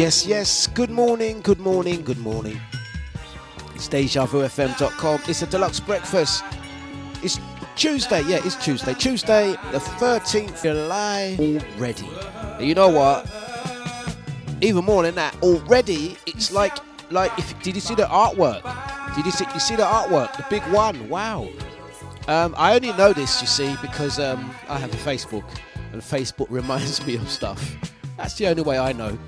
Yes, yes. Good morning, good morning, good morning. It's DejaVuFM.com. It's a Dlux breakfast. It's Tuesday. Yeah, it's Tuesday. Tuesday, the 13th July already. You know what? Even more than that, already it's like like if did you see the artwork? Did you see you see the artwork? The big one. Wow. Um, I only know this, you see, because um, I have a Facebook, and Facebook reminds me of stuff. That's the only way I know.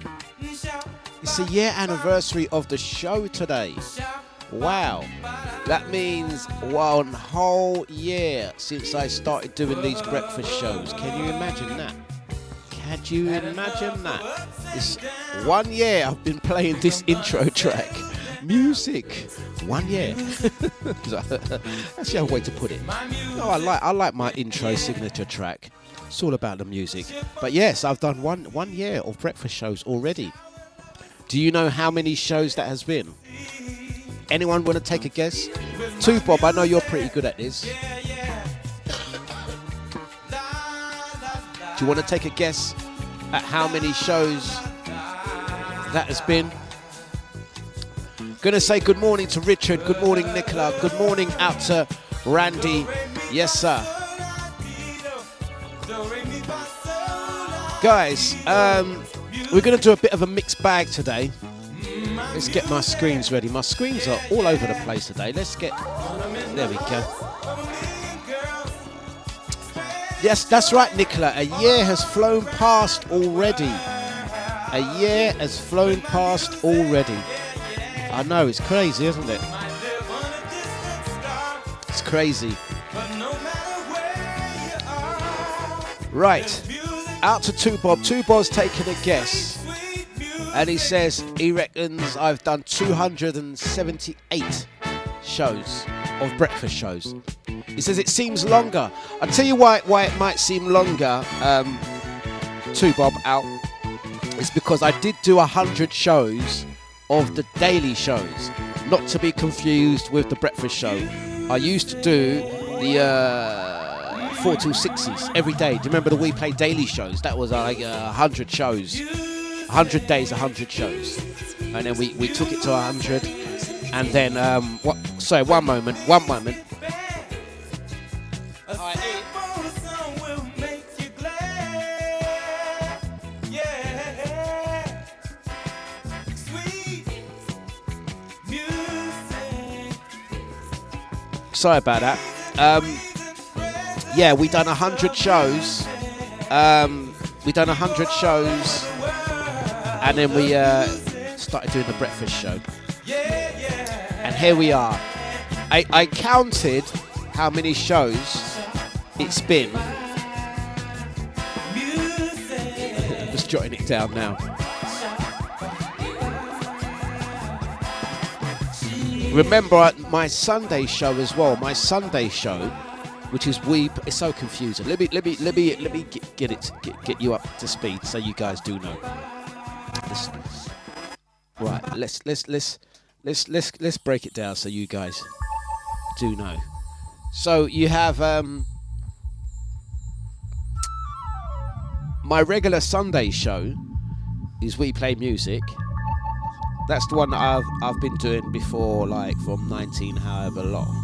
It's the year anniversary of the show today. Wow. That means one whole year since I started doing these breakfast shows. Can you imagine that? Can you imagine that? It's one year I've been playing this intro track. Music. One year. That's the other way to put it. No, I like I like my intro signature track. It's all about the music. But yes, I've done one one year of breakfast shows already. Do you know how many shows that has been? Anyone want to take a guess? Two, Bob. I know you're pretty good at this. Do you want to take a guess at how many shows that has been? Gonna say good morning to Richard. Good morning, Nicola. Good morning out to Randy. Yes, sir. Guys, um, we're going to do a bit of a mixed bag today. Let's get my screens ready. My screens are all over the place today. Let's get. There we go. Yes, that's right, Nicola. A year has flown past already. A year has flown past already. I know, it's crazy, isn't it? It's crazy. Right out to Two Bob. Two Bob's taking a guess. And he says he reckons I've done 278 shows of breakfast shows. He says it seems longer. I'll tell you why why it might seem longer, um, Two Bob out. It's because I did do a hundred shows of the daily shows, not to be confused with the breakfast show. I used to do the uh, four till sixes every day. Do you remember the We Play Daily shows? That was uh, like a uh, hundred shows, hundred days, a hundred shows, and then we, we took it to a hundred, and then um, what? Sorry, one moment, one moment. Sorry about that. Um, yeah, we done hundred shows. Um, we done hundred shows, and then we uh, started doing the breakfast show. And here we are. I, I counted how many shows it's been. I'm just jotting it down now. Remember my Sunday show as well. My Sunday show which is we. It's so confusing. Let me let me let me let me get, get it get, get you up to speed so you guys do know. Let's, right, let's let's let's let's let's let's break it down so you guys do know. So you have um, my regular Sunday show is we play music. That's the one that I've I've been doing before, like from 19 however long.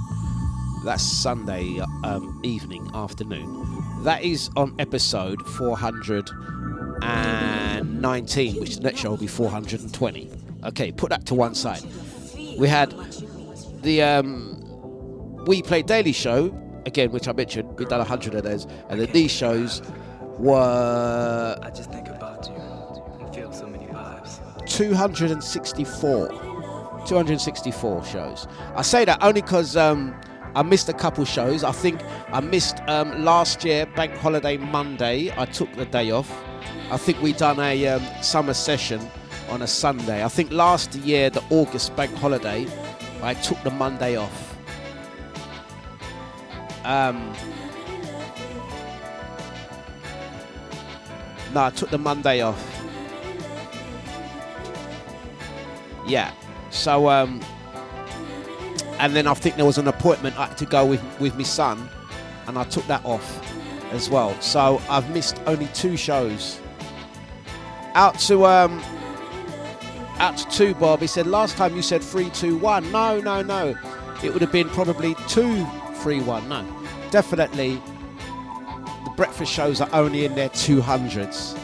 That's Sunday um, evening, afternoon. That is on episode 419, which the next show will be 420. Okay, put that to one side. We had the um, We Play Daily show, again, which I mentioned, we've done 100 of those, and then these shows were. I just think about you and feel so many vibes. 264. 264 shows. I say that only because um, I missed a couple shows. I think I missed um, last year, Bank Holiday Monday. I took the day off. I think we done a um, summer session on a Sunday. I think last year, the August Bank Holiday, I took the Monday off. Um, no, I took the Monday off. Yeah. So, um, and then I think there was an appointment I had to go with with my son, and I took that off as well. So I've missed only two shows. Out to um, out to two, Bob. He said last time you said three, two, one. No, no, no. It would have been probably two, three, one. No, definitely. The breakfast shows are only in their 200s.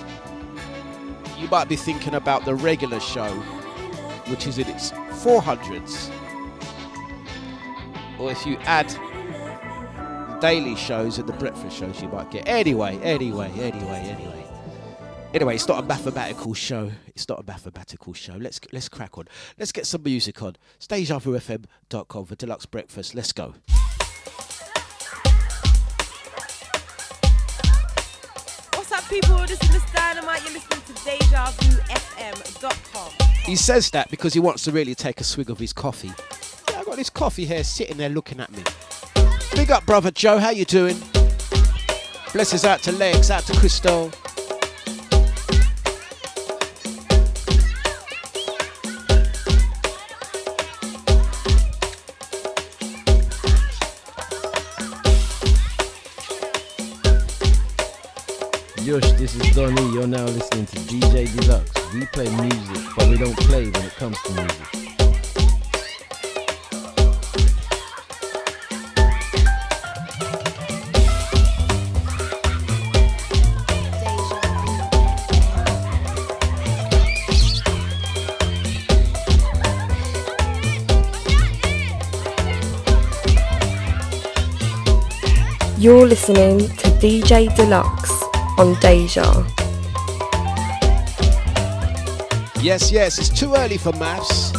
You might be thinking about the regular show, which is in its 400s. Or if you add the daily shows and the breakfast shows, you might get. Anyway, anyway, anyway, anyway. Anyway, it's not a mathematical show. It's not a mathematical show. Let's let's crack on. Let's get some music on. DejaVuFM.com for Dlux Breakfast. Let's go. What's up, people? This is Miss Dynamite. You're listening to DejaVuFM.com. He says that because he wants to really take a swig of his coffee. Got this coffee here sitting there looking at me. Big up, brother Joe. How you doing? Blessings out to Legs, out to Crystal. Yush, this is Donny. You're now listening to DJ Dlux. We play music, but we don't play when it comes to music. You're listening to DJ Dlux on Deja. Yes, yes, it's too early for maths.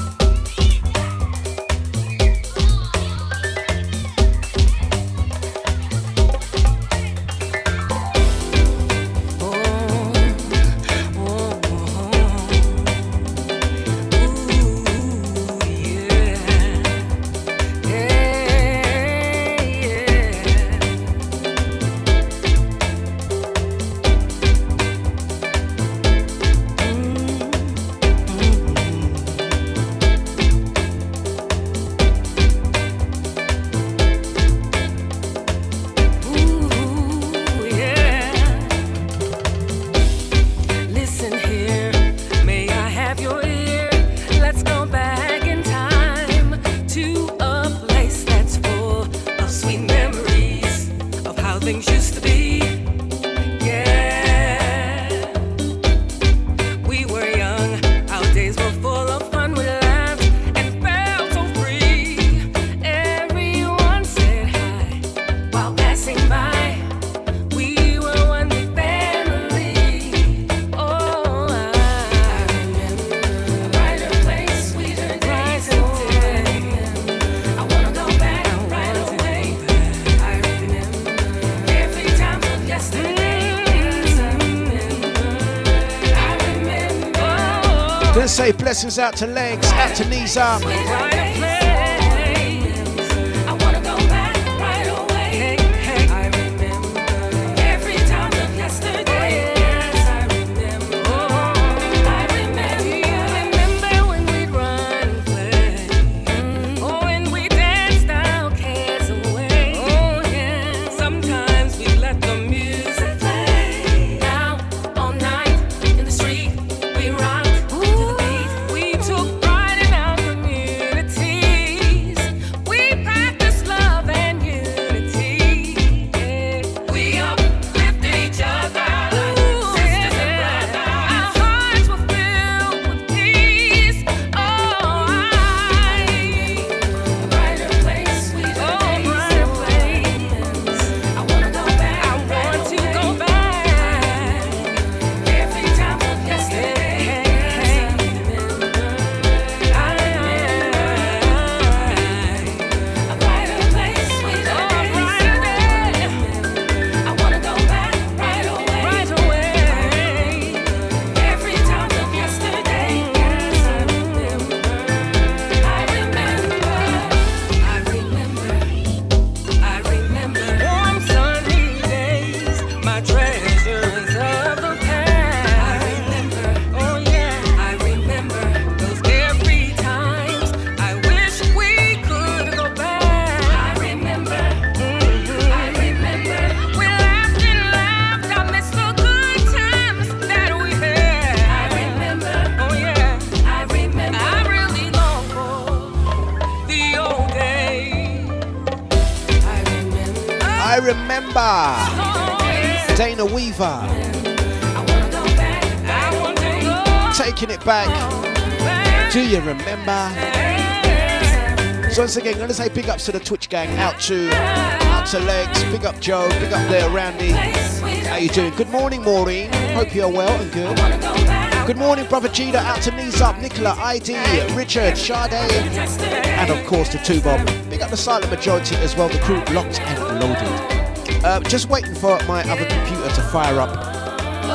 Out to Legs, out to knees up. It back. Do you remember? So once again, gonna say big ups to the Twitch gang. Out to out to Legs. Big up Joe. Big up there, Randy. How you doing? Good morning, Maureen. Hope you're well and good. Good morning, brother Gita. Out to knees up, Nicola, ID, Richard, Sade, and of course the two Bob. Big up the silent majority as well. The crew locked and loaded. Uh, just waiting for my other computer to fire up.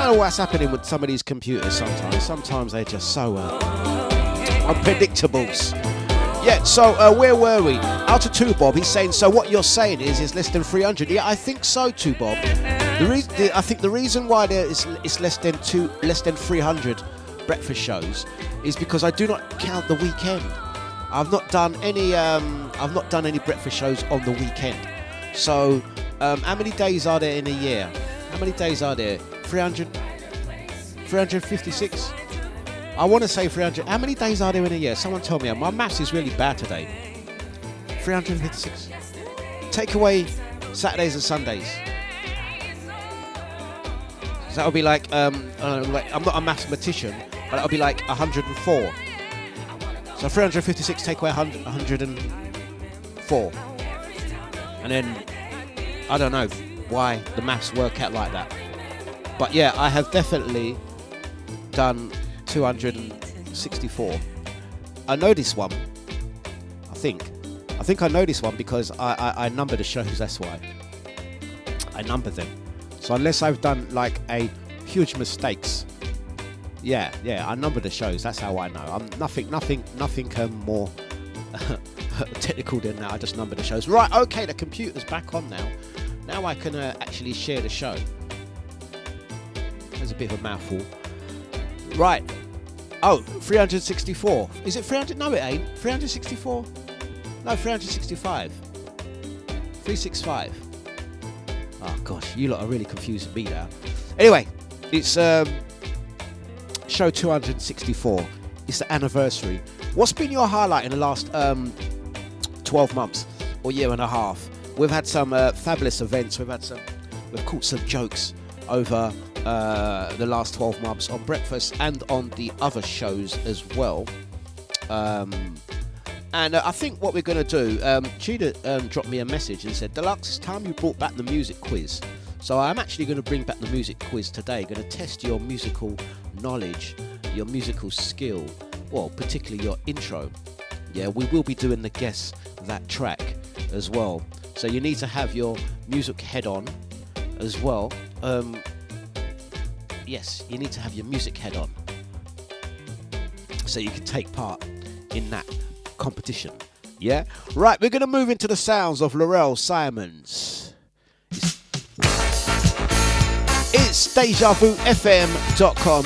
Know what's happening with some of these computers sometimes. Sometimes they're just so uh, unpredictables. Yeah, so uh, where were we? Out of two, Bob. He's saying, so what you're saying is, is less than 300. Yeah, I think so too, Bob. The, I think the reason why there is it's less than two, less than 300 breakfast shows is because I do not count the weekend. I've not done any, um, I've not done any breakfast shows on the weekend. So, um, how many days are there in a year? How many days are there? 300, 356. I want to say 300. How many days are there in a year? Someone tell me. My maths is really bad today. 356. Take away Saturdays and Sundays. So that would be like, um, uh, like, I'm not a mathematician, but that would be like 104. So 356 take away 100, 104. And then, I don't know why the maths work out like that. But yeah, I have definitely done 264. I know this one. I think. I think I know this one because I, I, I number the shows, that's why. I number them. So unless I've done like a huge mistakes, yeah, yeah, I number the shows. That's how I know. I'm nothing, nothing, nothing um, more technical than that. I just number the shows. Right, okay, the computer's back on now. Now I can uh, actually share the show. A bit of a mouthful. Right. Oh, 364. Is it 300? No, it ain't. 364? No, 365. 365. Oh gosh, you lot are really confusing me now. Anyway, it's um, show 264. It's the anniversary. What's been your highlight in the last um, 12 months or year and a half? We've had some uh, fabulous events. We've had some, we've caught some jokes over uh, the last 12 months on breakfast and on the other shows as well. Um, and uh, I think what we're going to do, um, Cheetah um, dropped me a message and said, Dlux, it's time you brought back the music quiz. So I'm actually going to bring back the music quiz today. Going to test your musical knowledge, your musical skill, well, particularly your intro. Yeah, we will be doing the guess that track as well. So you need to have your music head on as well. Um, yes, you need to have your music head on so you can take part in that competition. Yeah? Right, we're going to move into the sounds of Laurel Simons. It's, it's DejaVuFM.com.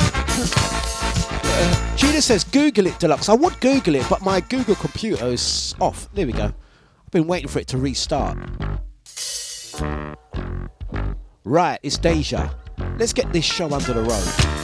Gina says, Google it, Dlux. I would Google it, but my Google computer is off. There we go. I've been waiting for it to restart. Right, it's Deja. Let's get this show under the road.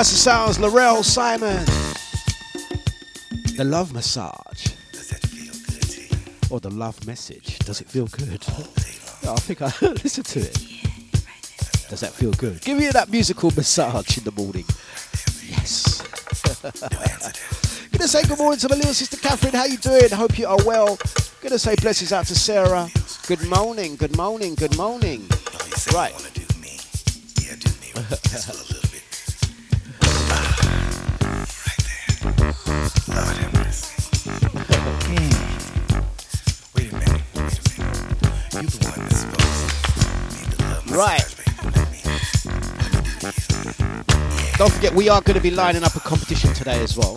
That's the sounds, Laurel Simon. The love massage. Does that feel good? Or the love message. Does it feel good? Yeah, I think I listen to it. Does that feel good? Give you that musical massage in the morning. Yes. Gonna say good morning to my little sister Catherine. How you doing? Hope you are well. Gonna say blessings out to Sarah. Good morning. Good morning. Good morning. Oh, you said Right. Right. Don't forget, we are going to be lining up a competition today as well.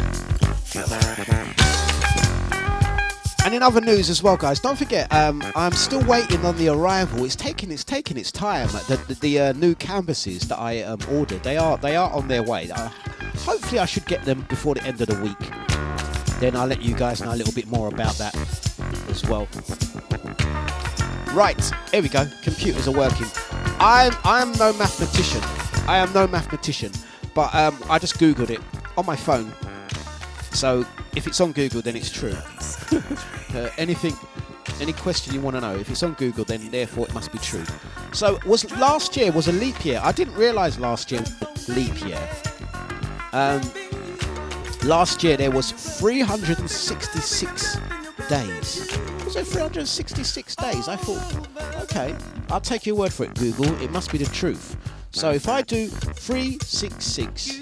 And in other news as well, guys, don't forget, um, I'm still waiting on the arrival. It's taking it's taking its time. The the, the uh, new canvases that I um, ordered, they are they are on their way. Uh, hopefully, I should get them before the end of the week. Then I'll let you guys know a little bit more about that as well. Right, here we go. Computers are working. I'm I'm no mathematician. I am no mathematician, but um, I just googled it on my phone. So if it's on Google, then it's true. uh, anything, any question you want to know, if it's on Google, then therefore it must be true. So was last year was a leap year? I didn't realise last year was a leap year. Um, last year there was 366 days. It 366 days? I thought, okay, I'll take your word for it, Google. It must be the truth. So if I do 366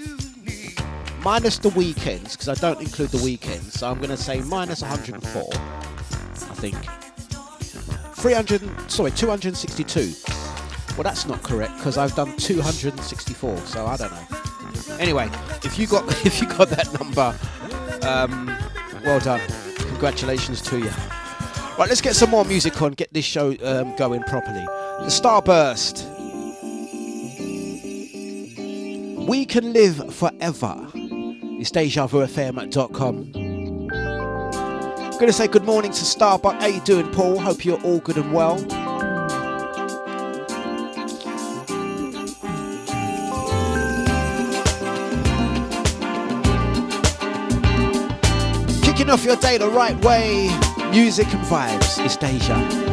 minus the weekends, because I don't include the weekends, so I'm going to say minus 104, I think. 300, sorry, 262. Well, that's not correct because I've done 264, so I don't know. Anyway, if you got if you got that number, um, well done. Congratulations to you. Right, let's get some more music on. Get this show um, going properly. The Starburst. We can live forever. It's DejaVuFM.com. I'm Gonna say good morning to Starbuck. How you doing, Paul? Hope you're all good and well. Off your day the right way. Music and vibes. It's Deja.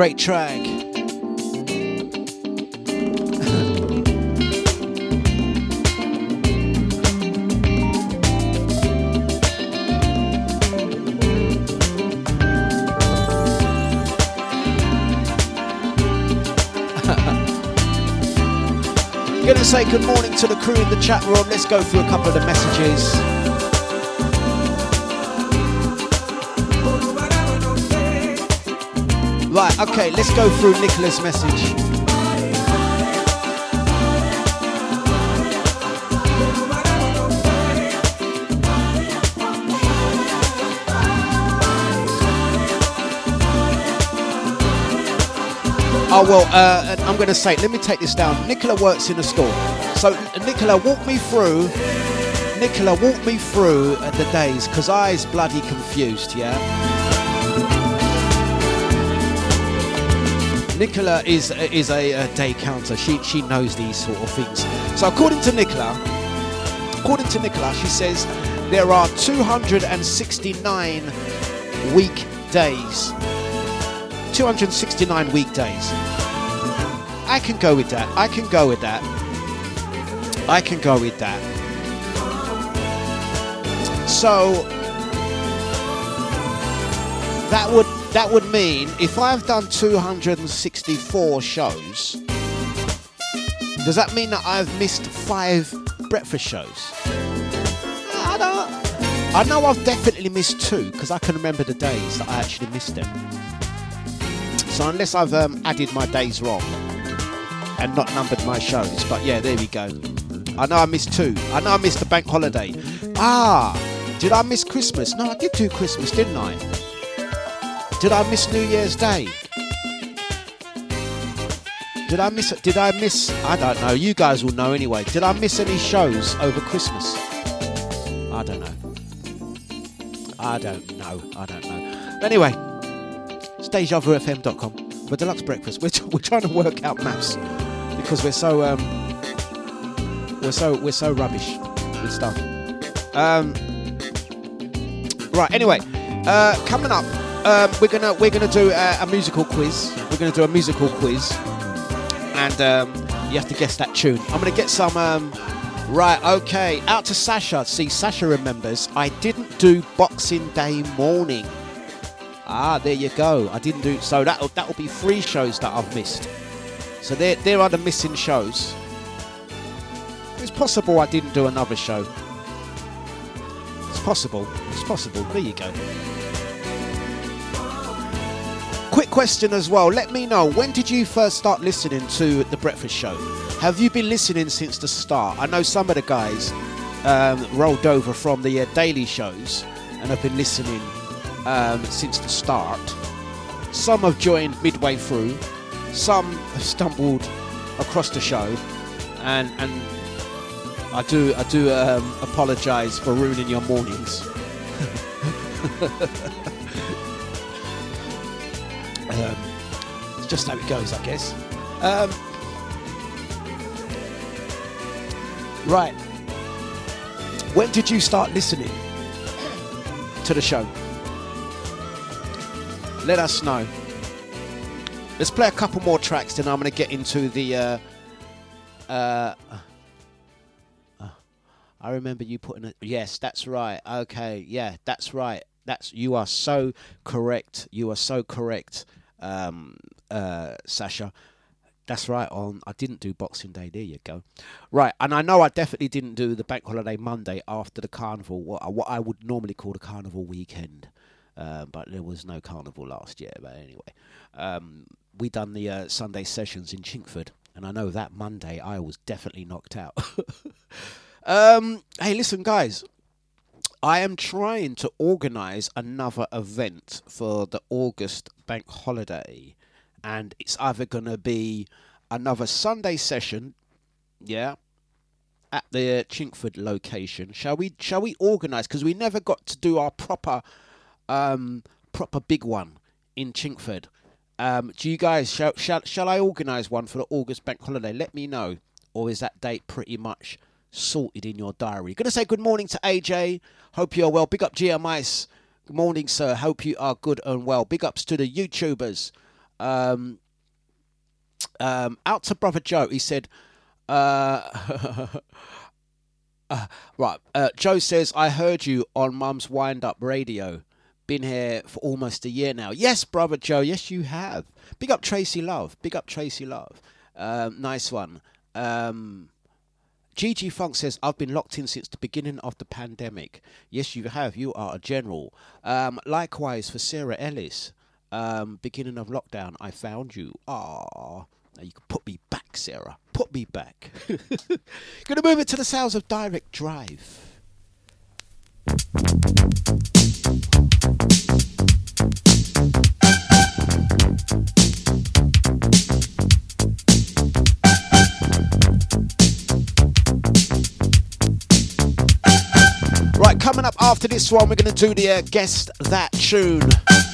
Great track. Gonna say good morning to the crew in the chat room. Let's go through a couple of the messages. Okay, let's go through Nicola's message. Oh well, uh, I'm going to say, let me take this down. Nicola works in a store, so Nicola, walk me through. Nicola, walk me through the days, cause I is bloody confused. Yeah. Nicola is is a, a day counter. She she knows these sort of things. So according to Nicola, according to Nicola, she says there are 269 weekdays. 269 weekdays. I can go with that. I can go with that. I can go with that. So that would that would mean if I've done 264 shows, does that mean that I've missed five breakfast shows? I don't. I know I've definitely missed two because I can remember the days that I actually missed them. So unless I've um, added my days wrong and not numbered my shows, but yeah, there we go. I know I missed two. I know I missed the bank holiday. Ah, did I miss Christmas? No, I did do Christmas, didn't I? Did I miss New Year's Day? Did I miss? Did I miss? I don't know. You guys will know anyway. Did I miss any shows over Christmas? I don't know. I don't know. I don't know. Anyway, it's DejaVuFM.com. We're Dlux Breakfast. We're, we're trying to work out maths because we're so um we're so we're so rubbish with stuff. Um, right. Anyway, uh, coming up, um, we're gonna we're gonna do a, a musical quiz. We're gonna do a musical quiz, and um, you have to guess that tune. I'm gonna get some. Um, right. Okay. Out to Sasha. See, Sasha remembers. I didn't do Boxing Day morning. Ah, there you go. I didn't do so. That that will be three shows that I've missed. So there there are the missing shows. It's possible I didn't do another show. It's possible. It's possible. There you go. Question as well. Let me know when did you first start listening to the Breakfast Show? Have you been listening since the start? I know some of the guys um, rolled over from the uh, daily shows and have been listening um, since the start. Some have joined midway through. Some have stumbled across the show, and and I do I do um, apologise for ruining your mornings. um, just how it goes, I guess. Um, right. When did you start listening to the show? Let us know. Let's play a couple more tracks, then I'm going to get into the. Uh, uh, I remember you putting it. Yes, that's right. Okay, yeah, that's right. That's you are so correct. You are so correct, um, uh, Sasha. That's right. On I didn't do Boxing Day. There you go. Right, and I know I definitely didn't do the Bank Holiday Monday after the carnival. What I- what I would normally call the carnival weekend, uh, but there was no carnival last year. But anyway, um, we done the uh, Sunday sessions in Chingford, and I know that Monday I was definitely knocked out. um, hey, listen, guys. I am trying to organise another event for the August bank holiday, and it's either going to be another Sunday session, yeah, at the Chingford location. Shall we? Shall we organise? Because we never got to do our proper, um, proper big one in Chingford. Um, do you guys shall shall shall I organise one for the August bank holiday? Let me know, or is that date pretty much sorted in your diary? Gonna say good morning to AJ. Hope you're well. Big up GM Ice. Good morning, sir. Hope you are good and well. Big ups to the YouTubers. Um, um, out to brother Joe. He said, uh, uh, right. Uh, Joe says, I heard you on Mum's Wind Up Radio. Been here for almost a year now. Yes, brother Joe. Yes, you have. Big up Tracy Love. Big up Tracy Love. Um, nice one. Um, GG Funk says, I've been locked in since the beginning of the pandemic. Yes, you have. You are a general. Um, likewise for Sarah Ellis. Um, beginning of lockdown, I found you. Ah, now you can put me back, Sarah. Put me back. Gonna move it to the sounds of Direct Drive. Coming up after this one, we're going to do the uh, That Tune.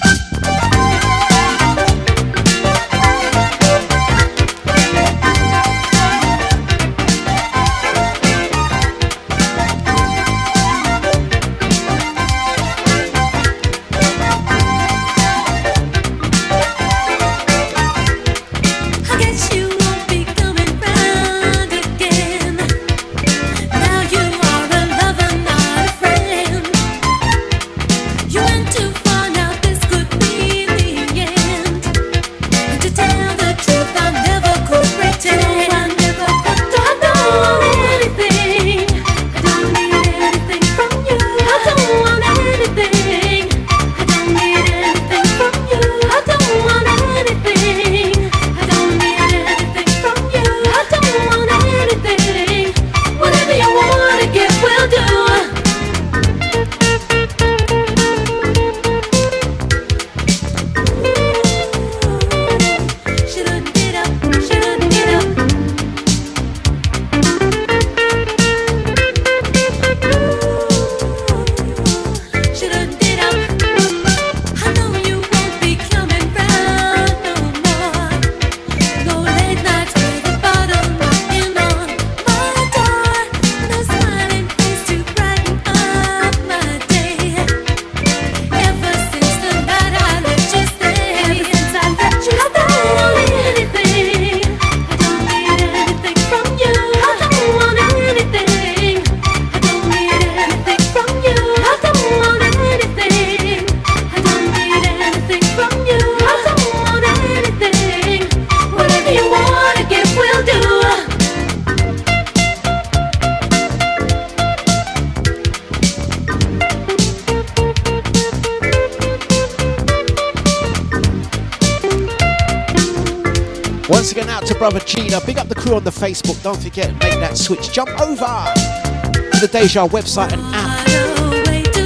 Deja website and app.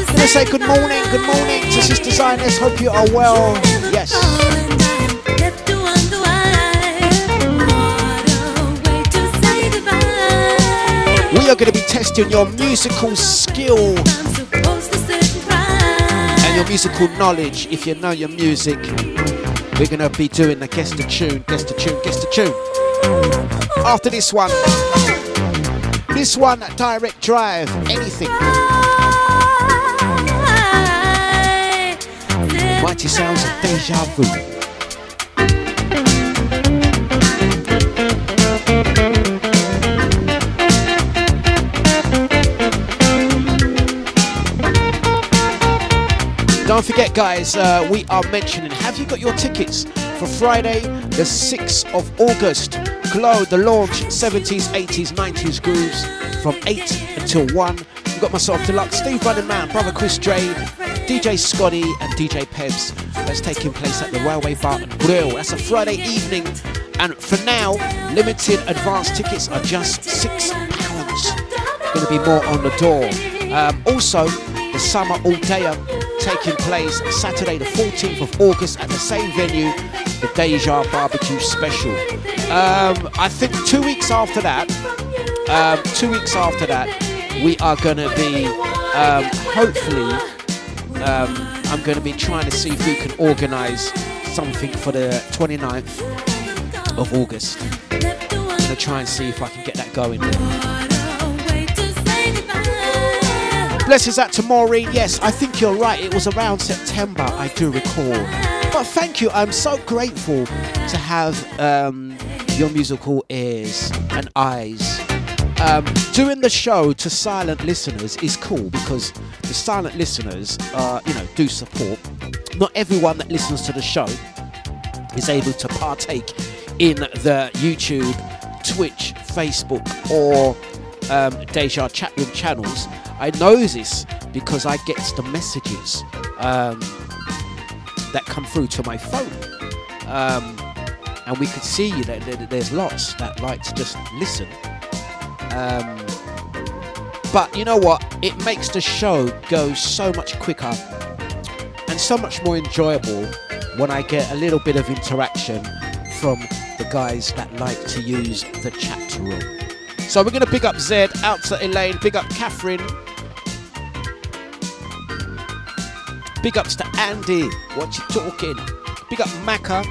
Gonna say good morning, good morning to Sister Zionist. Hope you are well. Yes. We are going to be testing your musical skill and your musical knowledge. If you know your music, we're going to be doing the guess the tune, guess the tune, guess the tune. After this one, this one, direct drive, anything. Mighty sounds of deja vu. Don't forget, guys, uh, we are mentioning have you got your tickets for Friday, the 6th of August? Glow, the launch, 70s, 80s, 90s grooves from 8 until 1. We've got myself, Dlux, Steve Running Man, Brother Chris Dre, DJ Scotty, and DJ Pebs. That's taking place at the Railway Bar and Grill. That's a Friday evening. And for now, limited advance tickets are just £6. Going to be more on the door. Um, also, the Summer All Dayer taking place Saturday, the 14th of August at the same venue, the Deja Barbecue Special. Um, I think two weeks after that, um, two weeks after that, we are going to be um, hopefully. Um, I'm going to be trying to see if we can organise something for the 29th of August. I'm going to try and see if I can get that going. Blessings out to Maureen. Yes, I think you're right. It was around September, I do recall. But thank you. I'm so grateful to have um, your musical ears and eyes. Um, doing the show to silent listeners is cool because the silent listeners, uh, you know, do support. Not everyone that listens to the show is able to partake in the YouTube, Twitch, Facebook, or um, Deja chat room channels. I know this because I get the messages um, that come through to my phone. Um, and we could see that there- there's lots that like to just listen. Um, but you know what? It makes the show go so much quicker and so much more enjoyable when I get a little bit of interaction from the guys that like to use the chat room. So we're going to pick up Zed, out to Elaine, pick up Catherine, big ups to Andy, what you talking? Big up Maka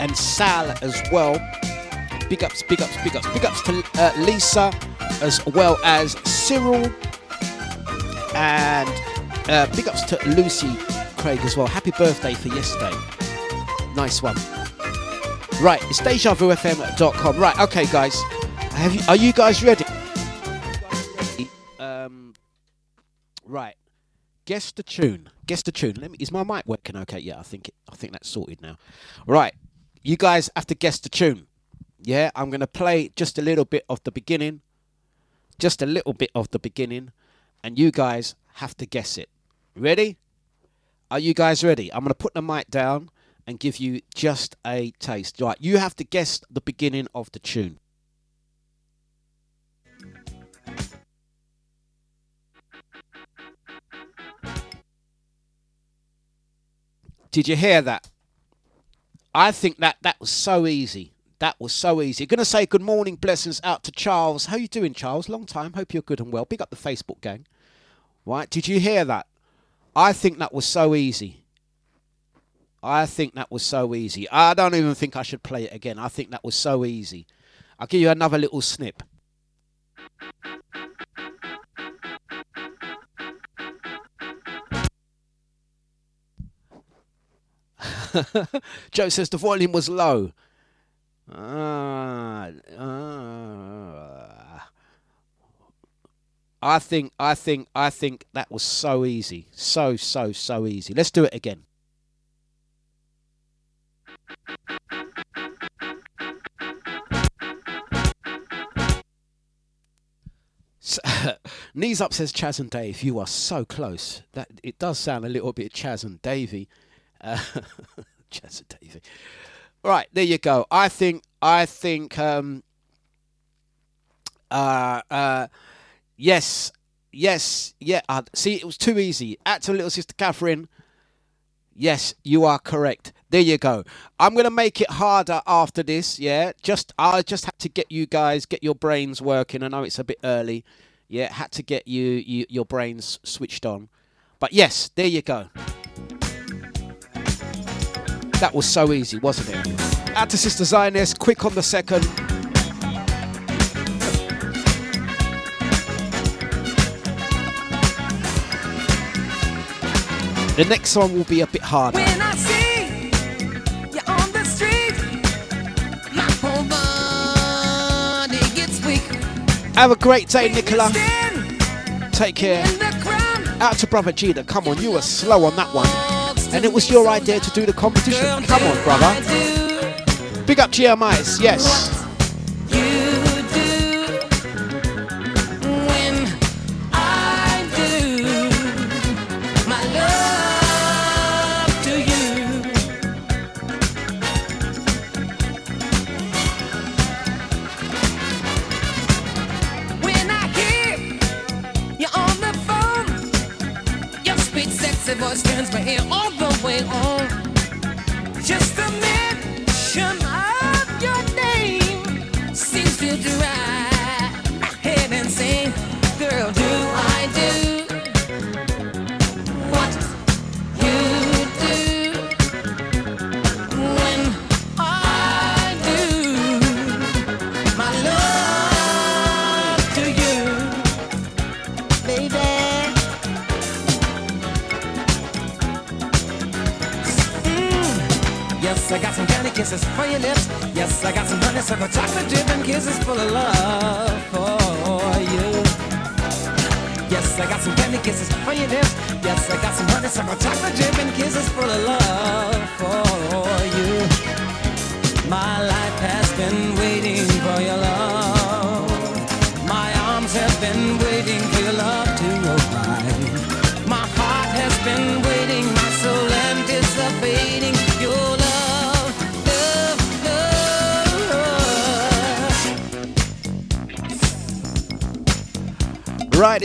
and Sal as well. Big ups, big ups, big ups, big ups to uh, Lisa as well as Cyril and uh, big ups to Lucy Craig as well. Happy birthday for yesterday. Nice one. Right, it's DejaVuFM.com. Right, okay, guys. You, are you guys ready? Um, right. Guess the tune. Guess the tune. Me. Is my mic working? Okay. Yeah, I think it, I think that's sorted now. Right. You guys have to guess the tune. Yeah, I'm gonna play just a little bit of the beginning, just a little bit of the beginning, and you guys have to guess it. Ready? Are you guys ready? I'm gonna put the mic down and give you just a taste. Right. You have to guess the beginning of the tune. Did you hear that? I think that that was so easy. That was so easy. Gonna say good morning, blessings out to Charles. How you doing, Charles? Long time. Hope you're good and well. Big up the Facebook gang. Right? Did you hear that? I think that was so easy. I think that was so easy. I don't even think I should play it again. I think that was so easy. I'll give you another little snip. Joe says the volume was low. Ah, ah. I think, I think, I think that was so easy. So, so, so easy. Let's do it again. Knees up says Chas and Dave. You are so close. That it does sound a little bit Chas and Davey. Uh, Chas and Davey. Right there you go. I think. I think. Um, uh, uh, yes, yes, yeah. Uh, see, it was too easy. At to little sister Catherine. Yes, you are correct. There you go. I'm gonna make it harder after this. Yeah, just I just had to get you guys get your brains working. I know it's a bit early. Yeah, had to get you, you your brains switched on. But yes, there you go. That was so easy, wasn't it? Out to Sister Zionist, quick on the second. The next one will be a bit harder. When I see you on the street, my whole body gets weak. Have a great day, When Nicola. Take care. in the crowd, Out to Brother Gina. Come on, you were slow on that one. And it was your idea to do the competition. Come on, brother. Big up GMIs, yes. I got some honeysuckle chocolate dip and kisses full of love for you. Yes, I got some candy kisses for your lips. Yes, I got some honeysuckle chocolate dip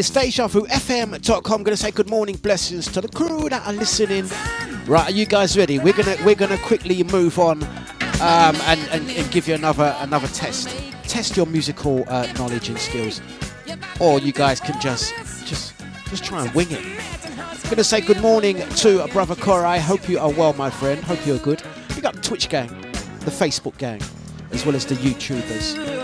it's Gonna say good morning, blessings to the crew that are listening. Right, are you guys ready? We're gonna we're gonna quickly move on um, and, and, and give you another another test. Test your musical uh, knowledge and skills, or you guys can just just just try and wing it. Gonna say good morning to brother Cora. I hope you are well, my friend. Hope you're good. We got the Twitch gang, the Facebook gang, as well as the YouTubers.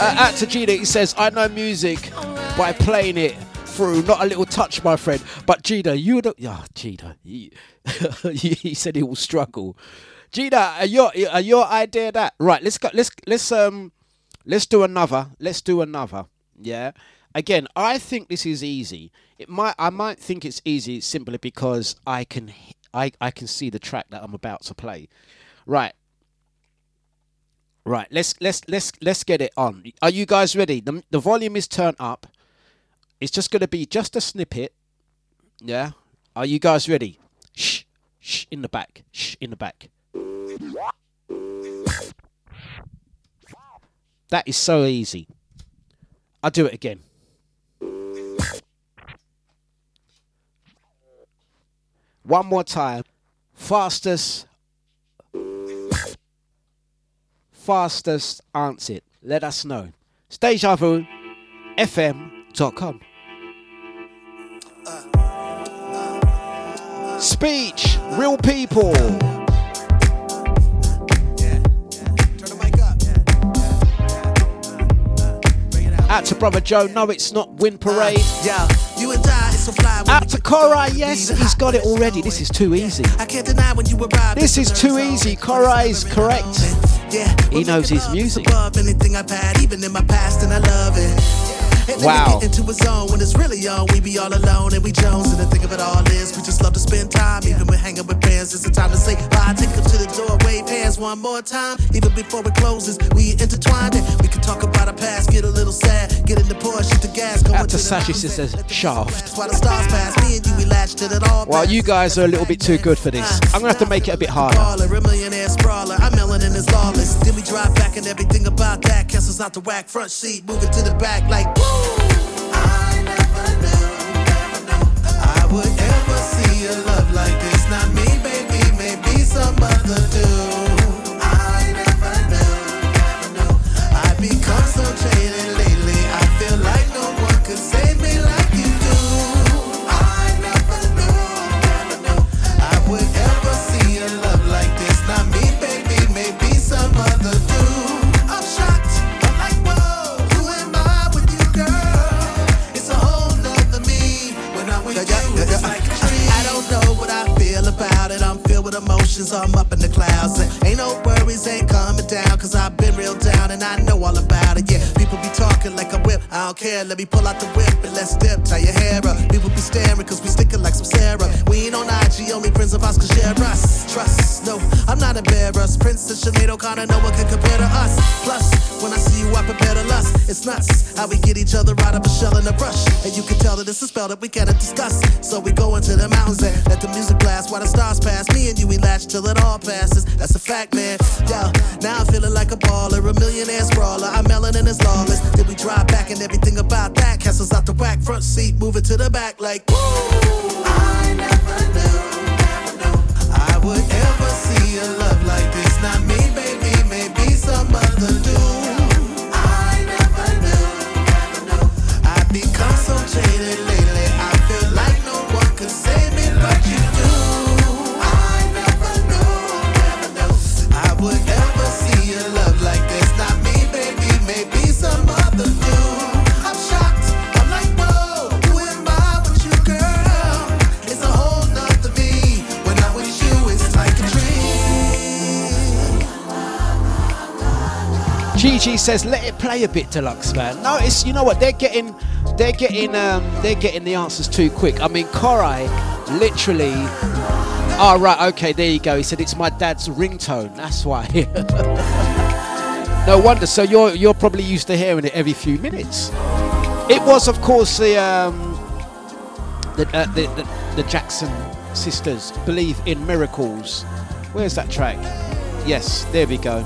Uh, at Tajida, he says, I know music by playing it through, not a little touch, my friend. But Jida, you don't. Yeah, Jida. He, he said he will struggle. Jida, are your are your idea that right? Let's go. Let's let's um let's do another. Let's do another. Yeah. Again, I think this is easy. It might I might think it's easy simply because I can I I can see the track that I'm about to play. Right. Right, let's let's let's let's get it on. Are you guys ready? The the volume is turned up. It's just going to be just a snippet. Yeah. Are you guys ready? Shh, shh, in the back. Shh, in the back. That is so easy. I'll do it again. One more time. Fastest fastest answered. Let us know. DejaVuFM.com. Speech, real people. Out to brother Joe. No, it's not Win Parade. Yeah, you and I, it's so fly. Out to Korai. Yes, he's got it already. This is too easy. I can't deny when you arrive. This is too easy. Korai is correct. He knows his music. Above anything I've had, even in my past, and I love it. And Wow. get into a zone when it's really on. We be all alone and we Jones. And the thing of it all is, we just love to spend time. Even when hanging with friends, it's a time to say bye. Take them to the door, wave hands one more time. Even before it closes, we intertwined it. We can talk about our past, get a little sad, get in the Porsche, shoot the gas, go Out to the Sashi mountains, says shaft. Why the stars pass. Me and you, we latched it all. Well, you guys are a little bit too good for this. I'm gonna have to make it a bit harder. A millionaire sprawler. I'm melanin is lawless. Then we drive back and everything about that. Castles out the whack, front seat, moving to the back like woo. I never knew, never I would ever see a love like this. Not me, baby, maybe some other dude. Emotions. I'm up in the clouds. And ain't no worries, ain't coming down. Cause I've been real down and I know all about it. Yeah, people be talking like a whip. I don't care. Let me pull out the whip and let's dip. Tie your hair up. People be staring cause we sticking like some Sarah. We ain't on IG, only friends of us can share us. Trust, no, I'm not embarrassed. Princess Sinead O'Connor, no one can compare to us. Plus, when I see you, I prepare to lust. It's nuts how we get each other out of a shell in a brush. And you can tell that it's a spell that we cannot discuss. So we go into the mountains and let the music blast while the stars pass. Me and you, we latch till it all passes. That's a fact, man. Yo, now I'm feeling like a baller, a millionaire sprawler. I'm melanin is lawless. Then we drive back and everything about that. Castles out the back front seat, moving to the back like woo. I never knew, never knew I would ever see a love like this. Not me, baby, maybe some other dude. I never knew, never knew I'd become so jaded Gigi says, "Let it play a bit, Dlux man." No, it's you know what they're getting, they're getting, um, they're getting the answers too quick. I mean, Korai, literally. Oh right, okay, there you go. He said it's my dad's ringtone. That's why. no wonder. So you're you're probably used to hearing it every few minutes. It was, of course, the um, the, uh, the, the the Jackson sisters believe in miracles. Where's that track? Yes, there we go.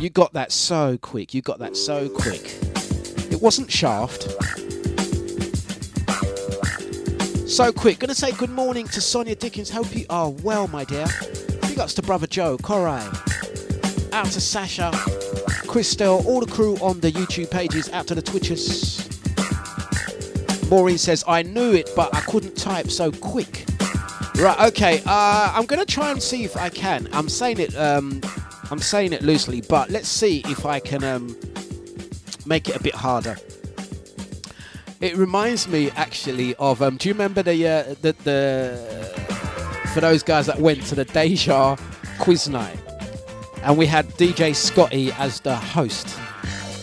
You got that so quick. You got that so quick. It wasn't Shaft. So quick. Gonna say good morning to Sonia Dickens. Hope you are well, my dear. Big ups to brother Joe, Korai. Out to Sasha, Christelle, all the crew on the YouTube pages. Out to the Twitchers. Maureen says, I knew it, but I couldn't type so quick. Right, okay. Uh, I'm gonna try and see if I can. I'm saying it. Um, I'm saying it loosely, but let's see if I can um, make it a bit harder. It reminds me actually of. Um, do you remember the, uh, the the for those guys that went to the Deja quiz night, and we had DJ Scotty as the host,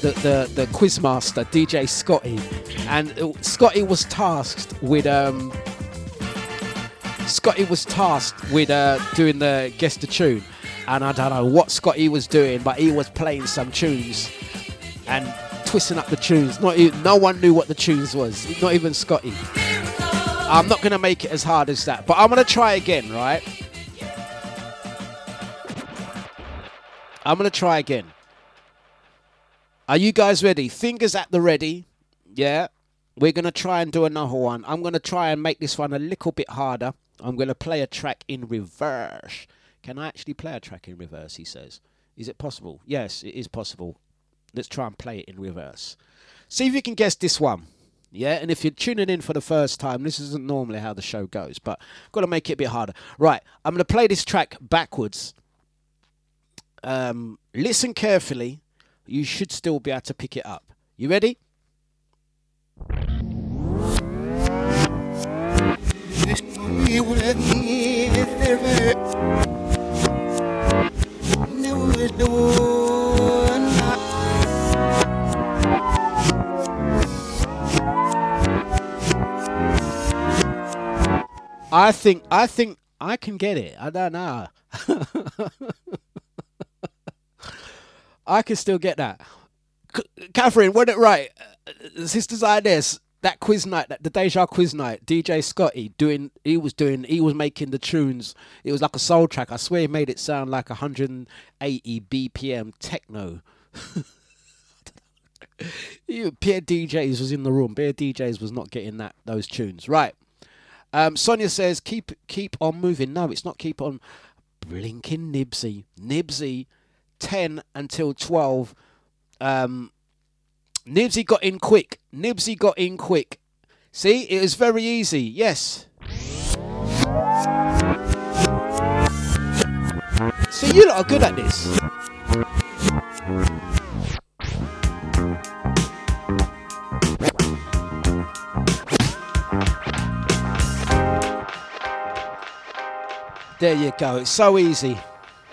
the the the quiz master, DJ Scotty, and Scotty was tasked with um. Scotty was tasked with uh, doing the guess the tune, and I don't know what Scotty was doing, but he was playing some tunes and twisting up the tunes. Not even, no one knew what the tunes was, not even Scotty. I'm not gonna make it as hard as that, but I'm gonna try again, right? I'm gonna try again. Are you guys ready? Fingers at the ready. Yeah. We're gonna try and do another one. I'm gonna try and make this one a little bit harder. I'm gonna play a track in reverse. Can I actually play a track in reverse? He says. Is it possible? Yes, it is possible. Let's try and play it in reverse. See if you can guess this one. Yeah, and if you're tuning in for the first time, this isn't normally how the show goes, but I've got to make it a bit harder. Right, I'm going to play this track backwards. Um, listen carefully. You should still be able to pick it up. You ready? I think I think I can get it. I don't know. I can still get that. C- Catherine, what it right? Uh, Sisters Ines, that quiz night, that, the Deja quiz night, DJ Scotty doing, he was doing, he was making the tunes. It was like a soul track. I swear he made it sound like 180 BPM techno. You- Pierre DJs was in the room. Pierre DJs was not getting that those tunes. Right. Um, Sonia says, "Keep keep on moving." No, it's not keep on blinking. Nibsy, Nibsy, ten until twelve. Um, Nibsy got in quick. Nibsy got in quick. See, it was very easy. Yes. See, you lot are good at this. There you go. It's so easy.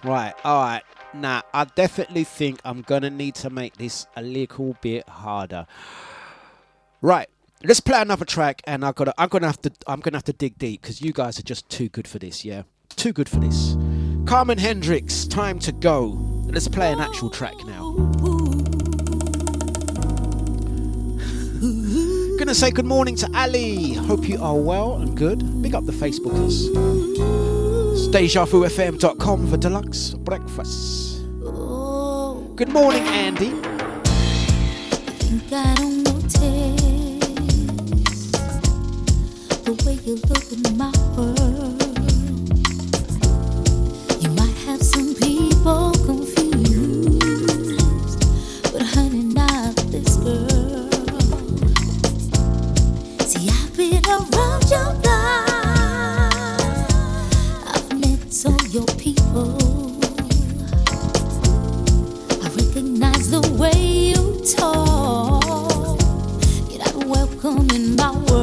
Right. All right. Now, I definitely think I'm gonna need to make this a little bit harder. Right. Let's play another track, and I gotta. I'm gonna have to. I'm gonna have to dig deep because you guys are just too good for this. Yeah, too good for this. Carmen Hendricks, time to go. Let's play an actual track now. Gonna say good morning to Ali. Hope you are well and good. Big up the Facebookers. DejaVuFM.com for Dlux breakfast. Good morning, Andy. Way you talk. You're not welcome in my world.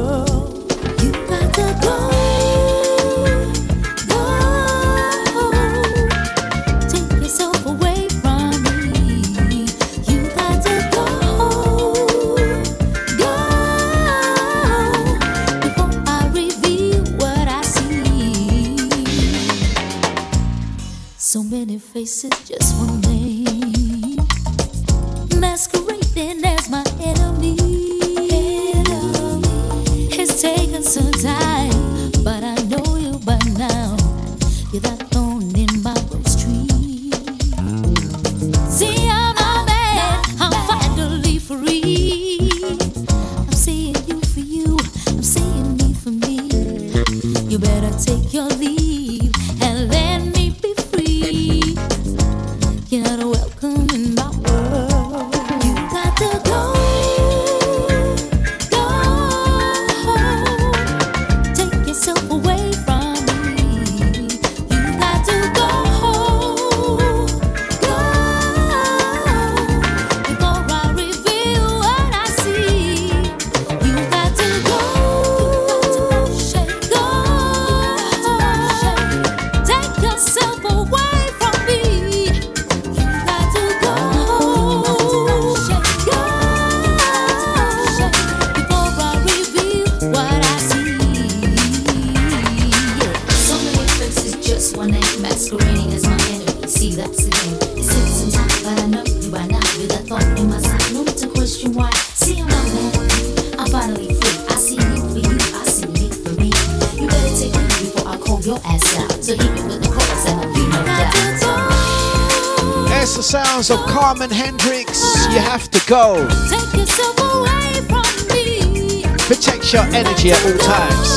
Energy at all times.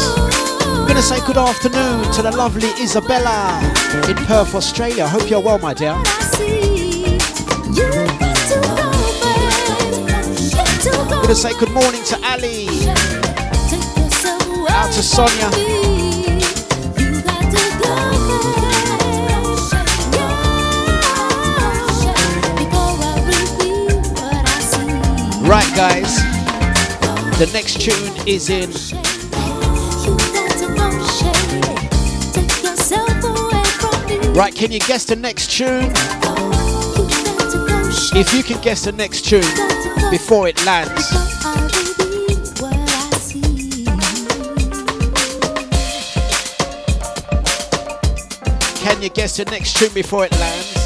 I'm gonna say good afternoon to the lovely Isabella in Perth, Australia. Hope you're well, my dear. I see. You got to go, babe. Got to go. I'm gonna say good morning to Ali. Take yourself away Out to Sonia. from me. You got to go, babe. Before I reveal what I see. Right, guys. The next tune is in. Right, can you guess the next tune? If you can guess the next tune before it lands, can you guess the next tune before it lands?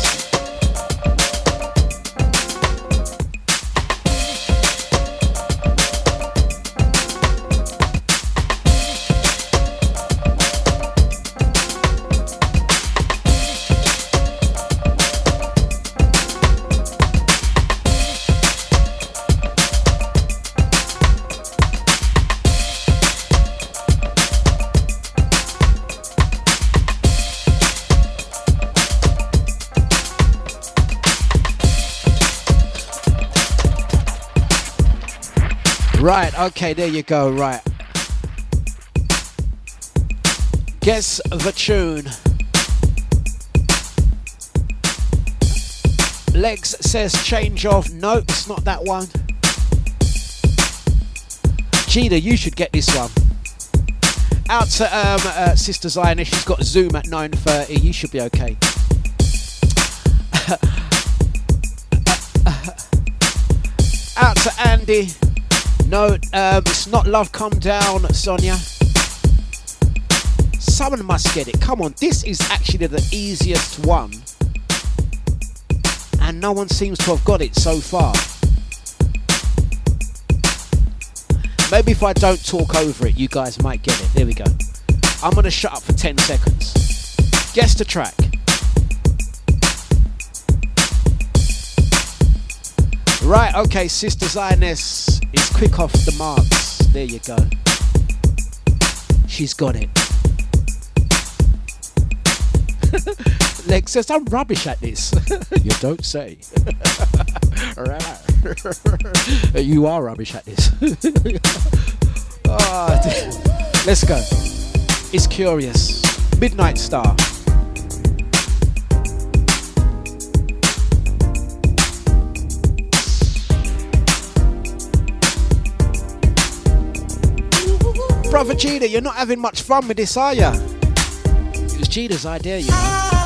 Right, okay, there you go, right. Guess the tune. Legs says change of. No, it's not that one. Cheetah, you should get this one. Out to um, uh, Sister Zionist, she's got Zoom at 9.30. You should be okay. Out to Andy. No, um, it's not Love Come Down, Sonia. Someone must get it. Come on, this is actually the easiest one. And no one seems to have got it so far. Maybe if I don't talk over it, you guys might get it. There we go. I'm going to shut up for 10 seconds. Guess the track. Right, okay, Sister Zioness is quick off the marks. There you go. She's got it. Lex says, I'm rubbish at this. you don't say. You are rubbish at this. Ah, Dear. Let's go. It's curious. Midnight Star. Brother Cheetah, you're not having much fun with this, are ya? It was Cheetah's idea, you know.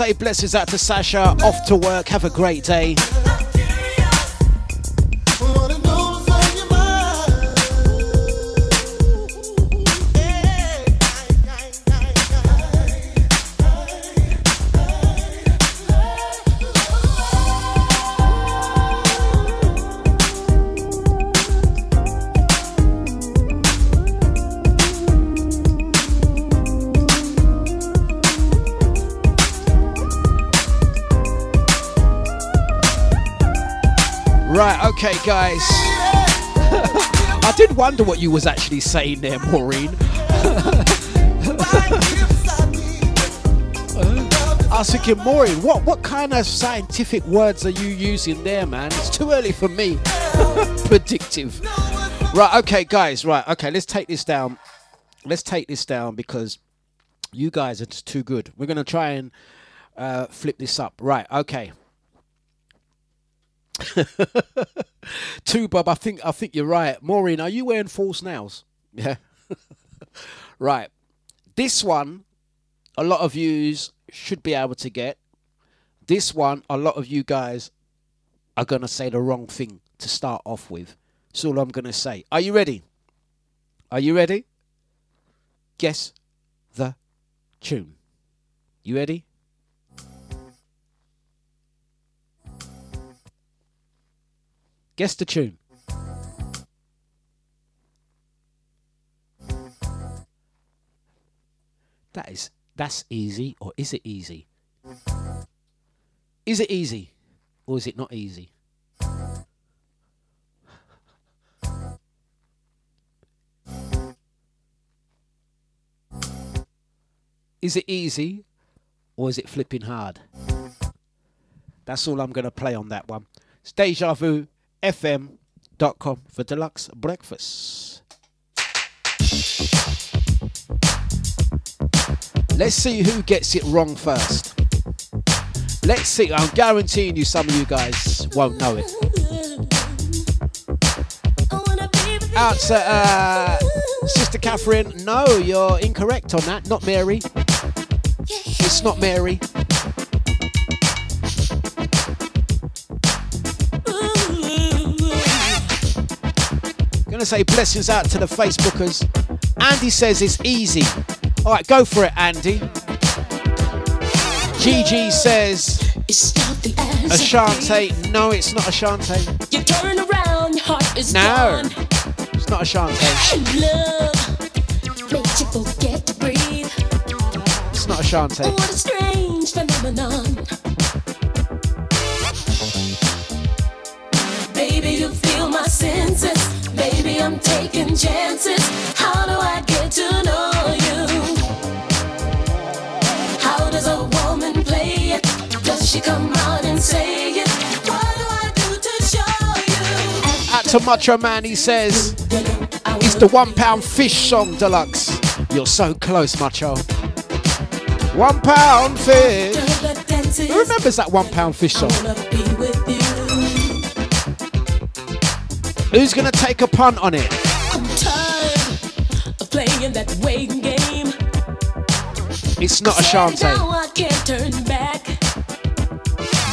Say blessings out to Sasha. Off to work. Have a great day. Right, okay, guys. I did wonder what you was actually saying there, Maureen. I was thinking, Maureen, what, what kind of scientific words are you using there, man? It's too early for me. Predictive. Right, okay, guys, right, okay, let's take this down. Let's take this down because you guys are just too good. We're going to try and uh, flip this up. Right, okay. Two, Bob. I think I think you're right. Maureen, are you wearing false nails? Yeah. right. This one, a lot of yous should be able to get. This one, a lot of you guys are gonna say the wrong thing to start off with. That's all I'm gonna say. Are you ready? Are you ready? Guess the tune. You ready? Guess the tune. That is that's easy, or is it easy? Is it easy, or is it not easy? Is it easy, or is it flipping hard? That's all I'm going to play on that one. It's Deja Vu FM.com for Dlux breakfast. Let's see who gets it wrong first. Let's see. I'm guaranteeing you some of you guys won't know it. Out to uh, Sister Catherine. No, you're incorrect on that. Not Mary. It's not Mary. Gonna say blessings out to the Facebookers. Andy says it's easy. All right, go for it, Andy. Gigi says Ashanti. No, it's not Ashanti. You turn around, your heart is No, gone. it's not Ashanti. Love makes you forget to breathe. It's not Ashanti. What a strange phenomenon. Baby, you feel my senses. Baby, I'm taking chances. How do I get to know you? How does a woman play it? Does she come out and say it? What do I do to show you? At to Macho Man, he says it's the one pound fish song Dlux. You're so close, Macho. One pound fish. Who remembers that one pound fish song? Who's gonna take a punt on it? I'm tired of playing that waiting game. It's not Said Ashanti. Now I can't turn back.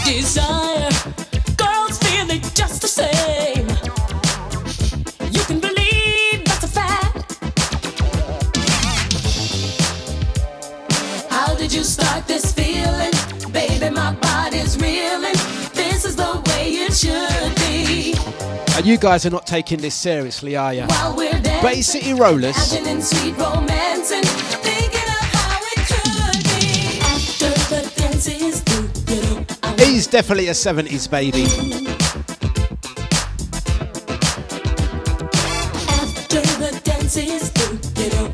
Desire, girls feel it just the same. You can believe that's a fact. How did you start this feeling? Baby, my body's reeling. This is the way it should you guys are not taking this seriously, are you? Dancing, Bay City Rollers. imagining sweet romance and thinking of how it could be. After the dance is through, you know, I He's definitely a 70s baby. After the dance is through, you know,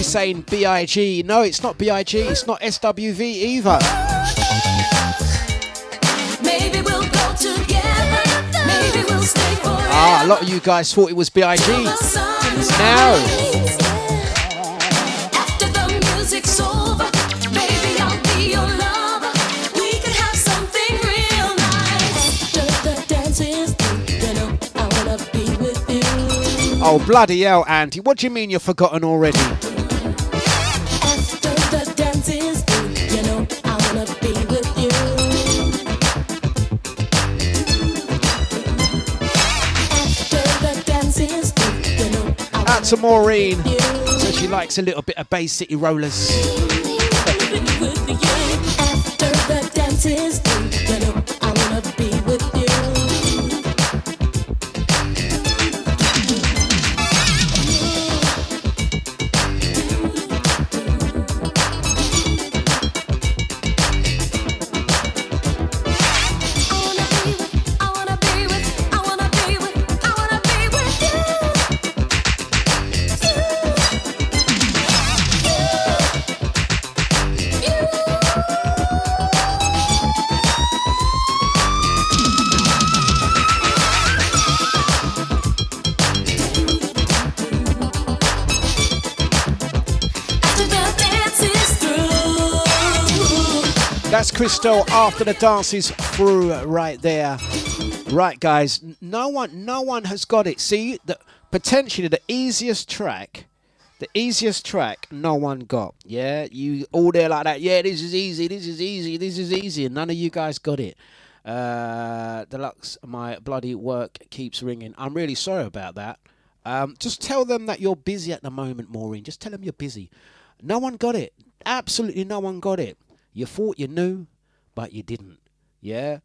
She's saying B.I.G. No, it's not B.I.G. It's not S.W.V. either. Maybe we'll go together. Maybe we'll stay forever. Ah, a lot of you guys thought it was B.I.G. Now. After the music's over, maybe I'll be your lover. We could have something real nice. After the dance is through, you know, I wanna be with you. Oh, bloody hell, Andy. What do you mean you're forgotten already? To Maureen. So she likes a little bit of Bay City Rollers. Crystal after the dance is through right there. Right, guys. No one, no one has got it. See, the, potentially the easiest track, the easiest track, no one got. Yeah, you all there like that. Yeah, this is easy. This is easy. This is easy. And none of you guys got it. Uh, Dlux, my bloody work keeps ringing. I'm really sorry about that. Um, just tell them that you're busy at the moment, Maureen. Just tell them you're busy. No one got it. Absolutely no one got it. You thought you knew, but you didn't. Yeah?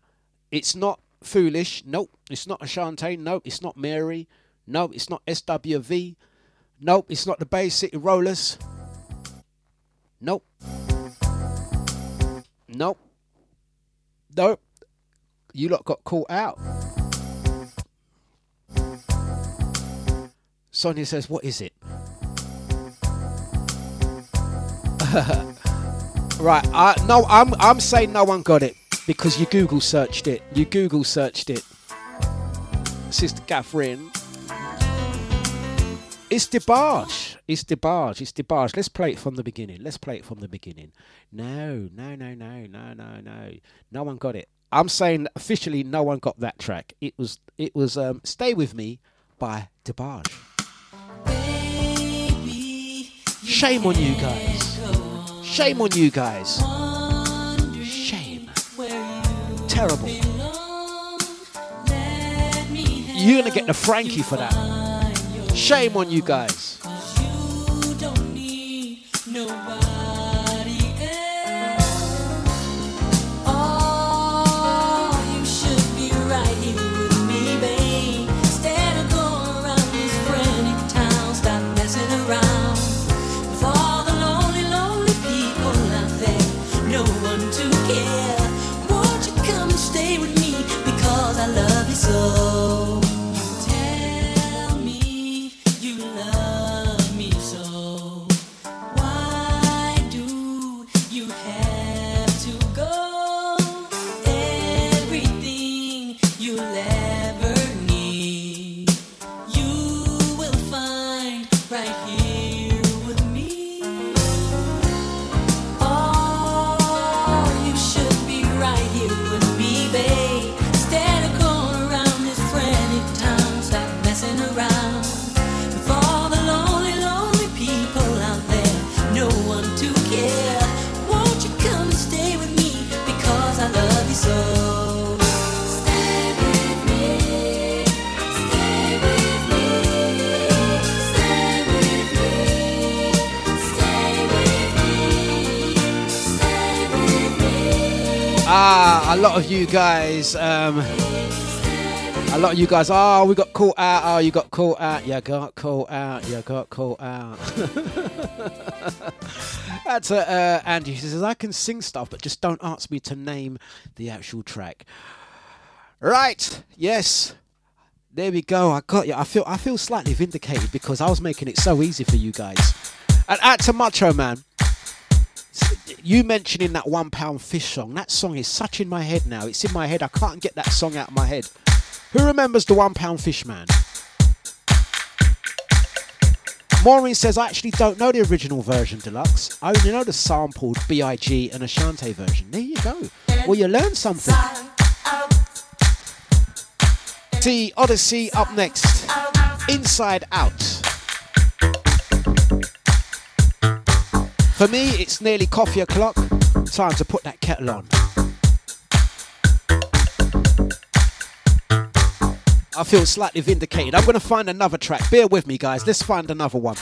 It's not foolish. Nope. It's not Ashanti. Nope. It's not Mary. Nope. It's not SWV. Nope. It's not the Bay City Rollers. Nope. Nope. Nope. You lot got caught out. Sonia says, What is it? right, I no, I'm I'm saying no one got it because you Google searched it. You Google searched it. Sister Catherine. It's DeBarge. It's DeBarge. It's DeBarge. Let's play it from the beginning. Let's play it from the beginning. No, no, no, no, no, no, no. No one got it. I'm saying officially no one got that track. It was it was um, Stay With Me by DeBarge. Shame on you guys. Shame on you guys. Shame. Terrible. You're gonna get the Frankie for that. Shame on you guys. Lot of you guys, um, a lot of you guys, oh, we got caught out, oh, you got caught out, you got caught out, you got caught out. That's uh, uh, Andy. He says, I can sing stuff, but just don't ask me to name the actual track. Right, yes. There we go. I got you. I feel I feel slightly vindicated because I was making it so easy for you guys. And out to Macho Man. You mentioning that one pound fish song. That song is such in my head now. It's in my head. I can't get that song out of my head. Who remembers the one pound fish man? Maureen says, I actually don't know the original version Dlux. I only know the sampled B.I.G. and Ashanti version. There you go. Well, you learned something. T Odyssey up next. Inside Out. For me, it's nearly coffee o'clock. Time to put that kettle on. I feel slightly vindicated. I'm going to find another track. Bear with me, guys. Let's find another one.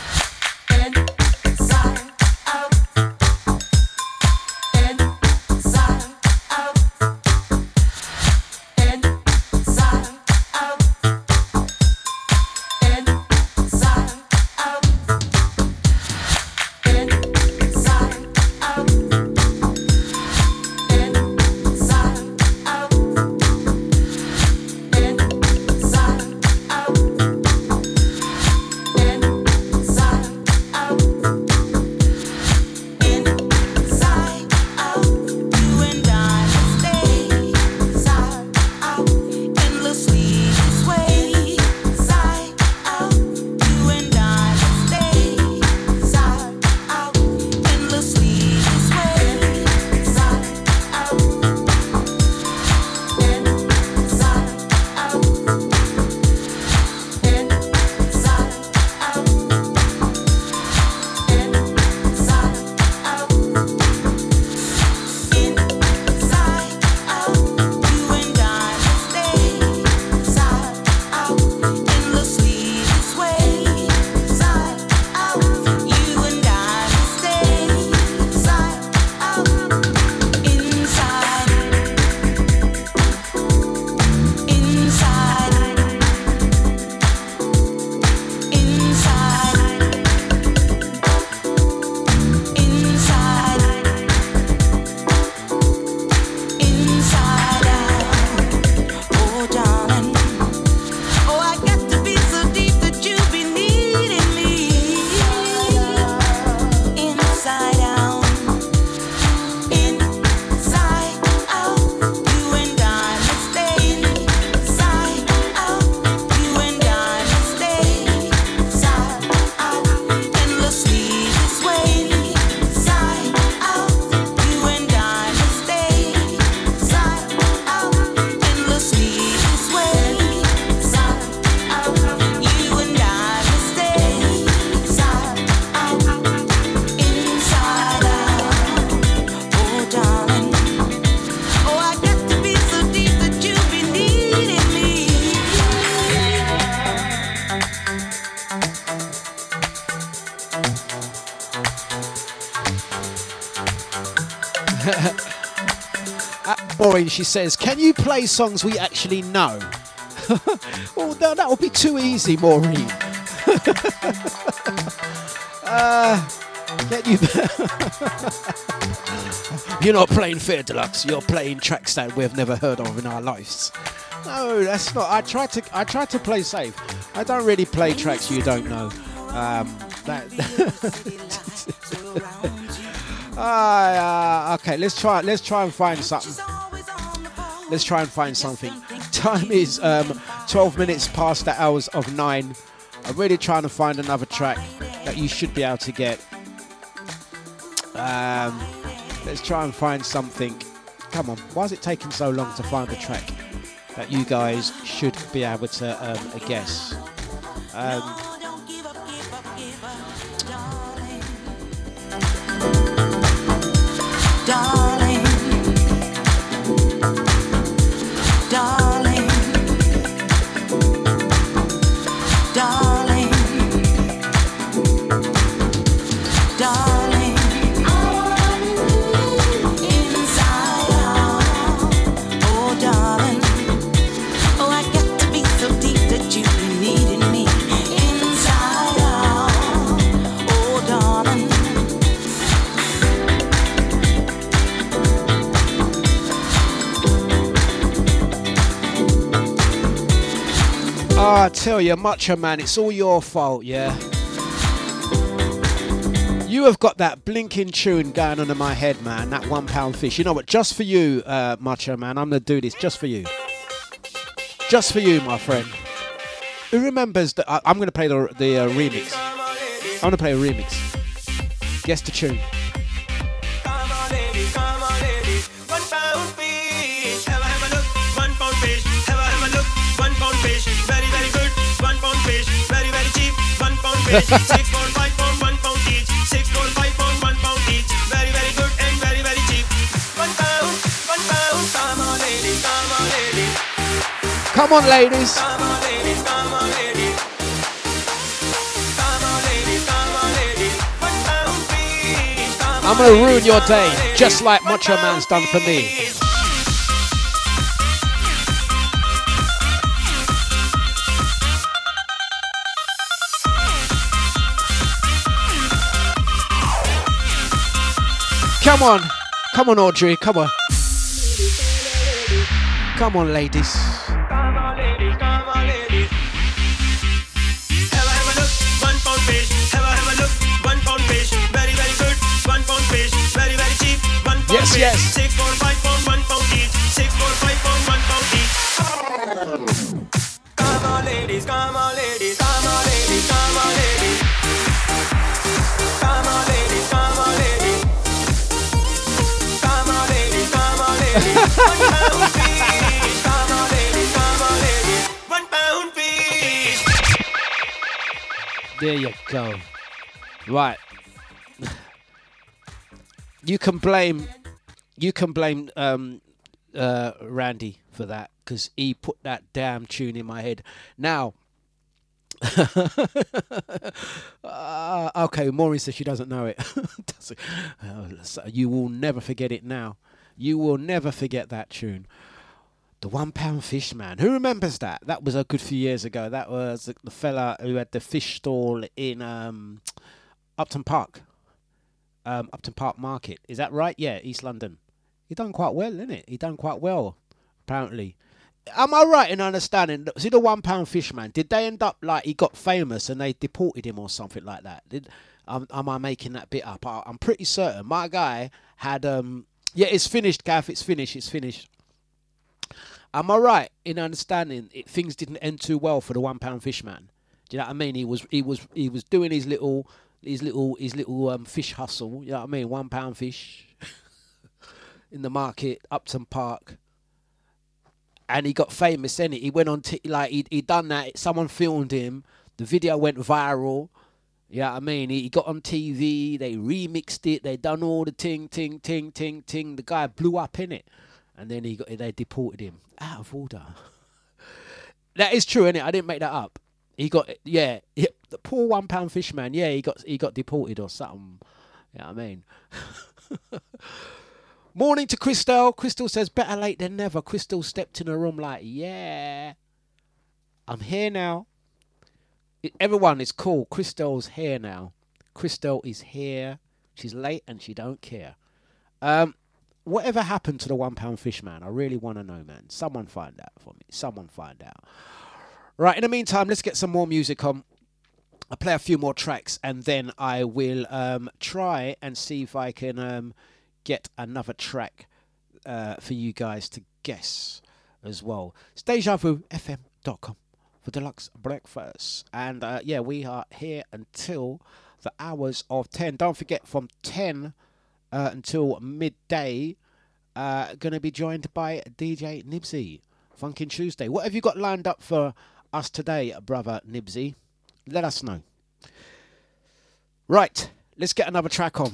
Maureen, she says, Can you play songs we actually know? oh, no, that would be too easy, Maureen. uh, can you. You're not playing Fair Dlux, you're playing tracks that we've never heard of in our lives. No, that's not. I try to. I try to play safe. I don't really play tracks you don't know. Um, that. Uh, okay, let's try. Let's try and find something. Let's try and find something. Time is um, 12 minutes past the hours of nine. I'm really trying to find another track that you should be able to get. Um, let's try and find something. Come on, why is it taking so long to find a track that you guys should be able to um, guess? Um, darling, I tell you, Macho Man, it's all your fault, yeah? You have got that blinking tune going under my head, man. That one pound fish. You know what? Just for you, uh, Macho Man, I'm gonna do this just for you. Just for you, my friend. Who remembers that? I'm gonna play the the uh, remix. I'm gonna play a remix. Guess the tune. Fish. Six pound, five pound, one pound each. Six pound, five pound, one pound each. Very, very good and very, very cheap. One pound, one pound. Come on, ladies, come on, ladies. Come on, ladies. Come on, ladies, come on, ladies. Come on, ladies, come on, ladies. One pound fish. Come I'm gonna ruin your day, just like Macho Man's done for me. Come on, come on, Audrey, come on. Come on, ladies. Come on, ladies, come on, ladies. Have a have a look, one pound fish. Have a have a look, one pound fish. Very, very good, one pound fish. Very, very cheap, one pound Yes, fish. yes. Six pound, five pound, one pound There you go. Right. You can blame you can blame um uh Randy for that because he put that damn tune in my head. Now uh, okay, Maureen says she doesn't know it. Doesn't- so you will never forget it now. You will never forget that tune. The one pound fish man. Who remembers that? That was a good few years ago. That was the, fella who had the fish stall in um, Upton Park. Um, Upton Park Market. Is that right? Yeah, East London. He done quite well, isn't it? He done quite well, apparently. Am I right in understanding? See the one pound fish man. Did they end up like he got famous and they deported him or something like that? Did um, am I making that bit up? I, I'm pretty certain. My guy had um. Yeah, it's finished, Gaff. It's finished. It's finished. Am I right in understanding it, things didn't end too well for the one pound fish man? Do you know what I mean? He was he was he was doing his little his little his little um, fish hustle. You know what I mean? One pound fish in the market, Upton Park, and he got famous. Then he went on t- like he he done that. Someone filmed him. The video went viral. You know I mean? He got on TV. They remixed it. They done all the ting ting ting ting ting. The guy blew up in it, and then he got they deported him out of order. that is true, is it? I didn't make that up. He got yeah, yeah the poor one pound fish man. Yeah, he got he got deported or something. You know I mean? Morning to Crystal. Crystal says better late than never. Crystal stepped in the room like, yeah, I'm here now. Everyone is cool. Crystal's here now. Crystal is here. She's late and she don't care. Um, whatever happened to the one pound fish man? I really want to know, man. Someone find out for me. Someone find out. Right. In the meantime, let's get some more music on. I'll play a few more tracks and then I will um, try and see if I can um, get another track uh, for you guys to guess as well. It's DejaVuFM.com for Dlux Breakfast. And uh, yeah, we are here until the hours of 10. Don't forget, from 10 uh, until midday, uh, going to be joined by DJ Nibsy. Funkin' Tuesday. What have you got lined up for us today, brother Nibsy? Let us know. Right, let's get another track on.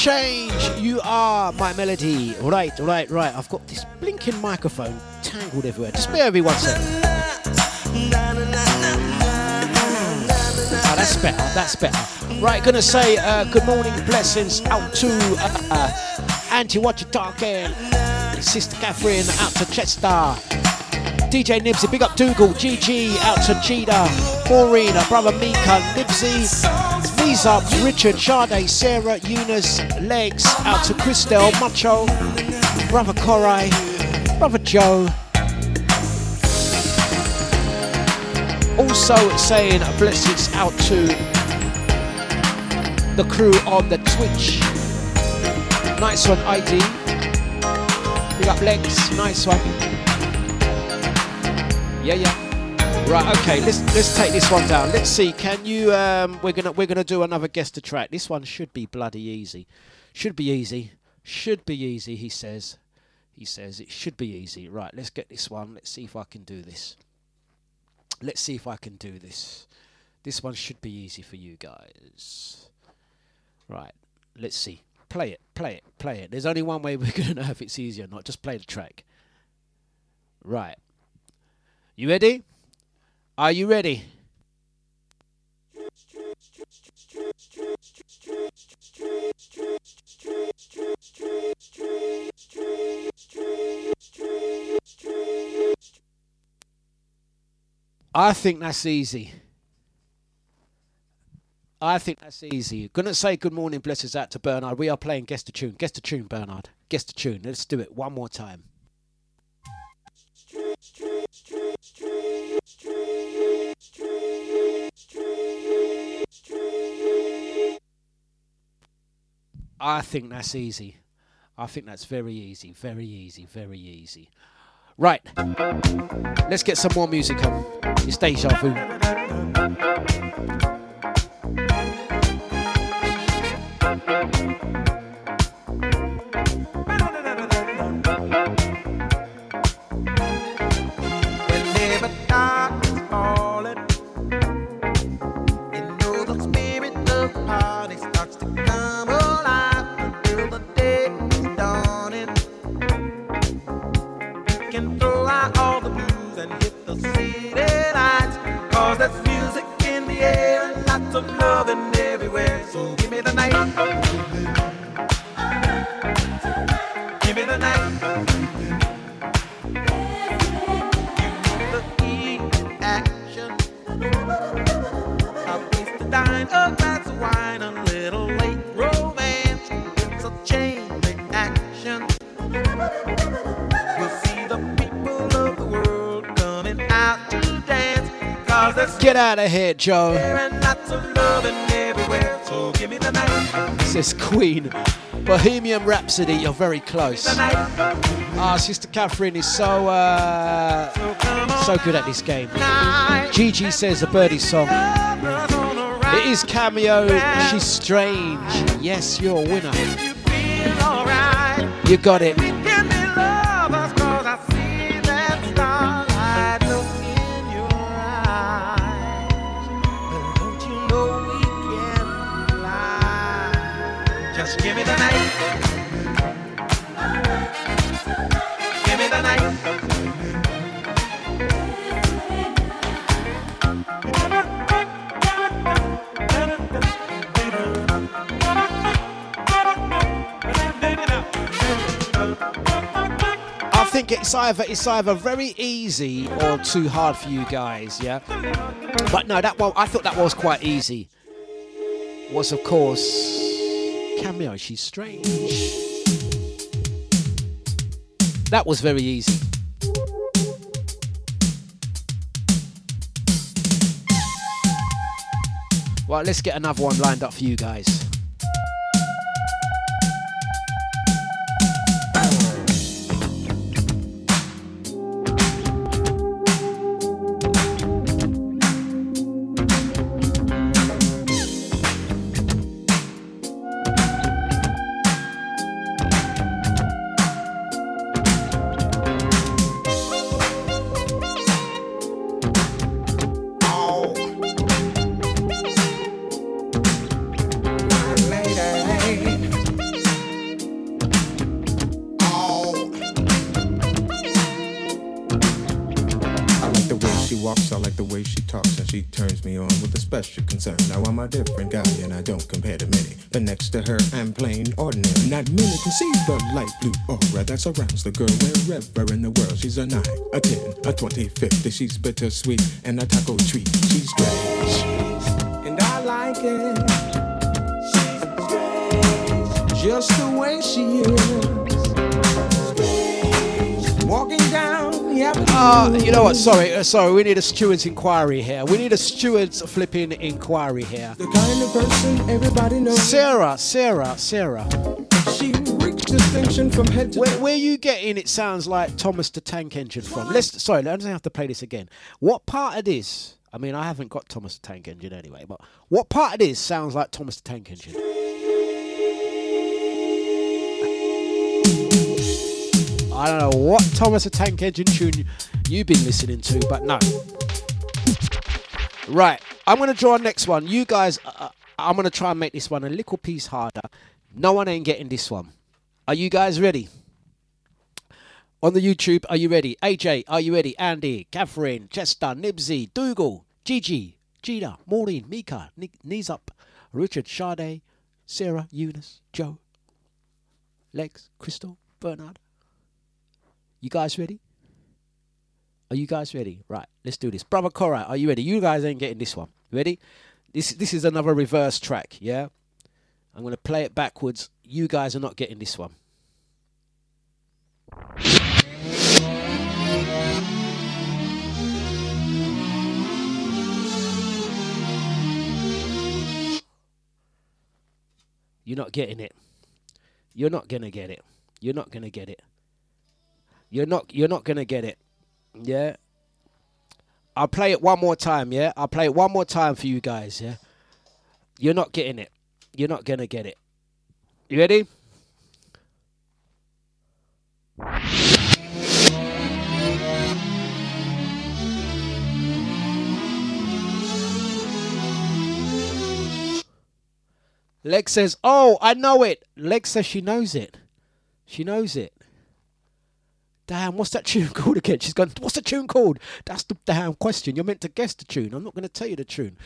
Change. You are my melody. Right, right, right. I've got this blinking microphone tangled everywhere. Just bear with me one second. Oh, that's better. That's better. Right, gonna say uh, good morning, blessings out to uh, uh, Auntie. Talking? Sister Catherine out to Chester. DJ Nibsy, big up Dougal, GG, out to Cheetah, Maureen, her brother Mika, Nibsy, Up, Richard, Sade, Sarah, Eunice, Legs, out to Christelle, Macho, brother Korai, brother Joe. Also saying blessings out to the crew on the Twitch. Nice one, ID. Big up Legs, nice one. Yeah, yeah. Right, okay. Let's let's take this one down. Let's see. Can you? Um, we're gonna we're gonna do another guest to track. This one should be bloody easy. Should be easy. Should be easy. He says. He says it should be easy. Right. Let's get this one. Let's see if I can do this. Let's see if I can do this. This one should be easy for you guys. Right. Let's see. Play it. Play it. Play it. There's only one way we're gonna know if it's easy or not. Just play the track. Right. You ready? Are you ready? I think that's easy. I think that's easy. Gonna say good morning, blesses out to Bernard. We are playing guess the tune. Guess the tune, Bernard. Guess the tune. Let's do it one more time. I think that's easy. I think that's very easy, very easy, very easy. Right, let's get some more music on. It's Deja Vu. Out of here, Joe. and lots of loving everywhere. So give me the night. Says Queen. Bohemian Rhapsody, you're very close. Ah, Sister Catherine is so uh, so good at this game. Gigi says a birdie song. It is Cameo. She's strange. Yes, you're a winner. You got it. It's either it's either very easy or too hard for you guys, yeah. But no, that one I thought that was quite easy. Was of course Cameo. She's strange. That was very easy. Right, let's get another one lined up for you guys. Surrounds the girl wherever in the world. She's a 9, a 10, a 20, 50. She's bittersweet and a taco treat. She's strange, and I like it. She's strange, just the way she is. Walking down the avenue. Uh, you know what? Sorry, uh, sorry. We need a steward's inquiry here. We need a steward's flipping inquiry here. The kind of person everybody knows. Sarah, Sarah, Sarah. Distinction from head to Where, where you getting? It sounds like Thomas the Tank Engine from. Let's. Sorry, I don't have to play this again. What part of this? I mean, I haven't got Thomas the Tank Engine anyway. But what part of this sounds like Thomas the Tank Engine? I don't know what Thomas the Tank Engine tune you've been listening to, but no. Right, I'm gonna draw a next one. You guys, uh, uh, I'm gonna try and make this one a little piece harder. No one ain't getting this one. Are you guys ready? On the YouTube, are you ready? AJ, are you ready? Andy, Catherine, Chester, Nibsy, Dougal, Gigi, Gina, Maureen, Mika, Nick, Knees Up, Richard, Sade, Sarah, Eunice, Joe, Lex, Crystal, Bernard. You guys ready? Are you guys ready? Right, let's do this. Brother Cora, are you ready? You guys ain't getting this one. Ready? This this is another reverse track, yeah? I'm gonna play it backwards. You guys are not getting this one. You're not getting it. You're not gonna get it. You're not gonna get it. You're not you're not gonna get it. Yeah. I'll play it one more time, yeah? I'll play it one more time for you guys, yeah? You're not getting it. You're not gonna get it. You ready? Lex says, Oh, I know it. Lex says she knows it. She knows it. Damn, what's that tune called again? She's gone, what's the tune called? That's the damn question. You're meant to guess the tune. I'm not going to tell you the tune.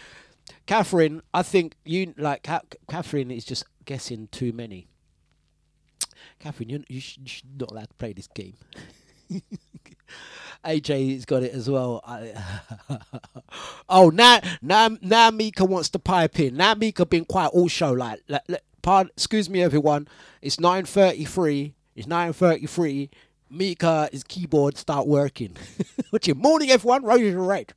Catherine, I think you like Ca- Catherine is just guessing too many. Catherine, you you sh- you should not allowed to play this game. AJ's got it as well. Oh, now now now Mika wants to pipe in. Now Mika been quiet all show like. like, like pardon, excuse me, everyone. It's nine thirty three. It's nine thirty three. Mika, his keyboard start working. What's your morning, everyone? Roses are red.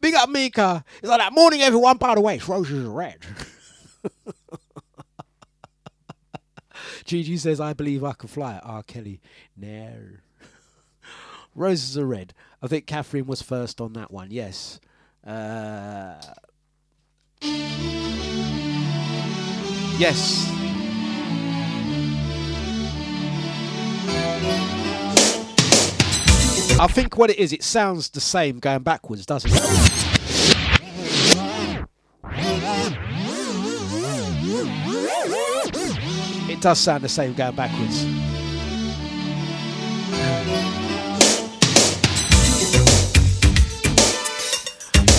Big up Mika. It's like that morning, everyone. By the way, it's roses red. Gigi says, I believe I can fly. R. Kelly, no. Roses are red. I think Catherine was first on that one, yes. Uh, yes. I think what it is, it sounds the same going backwards, doesn't it? It does sound the same going backwards.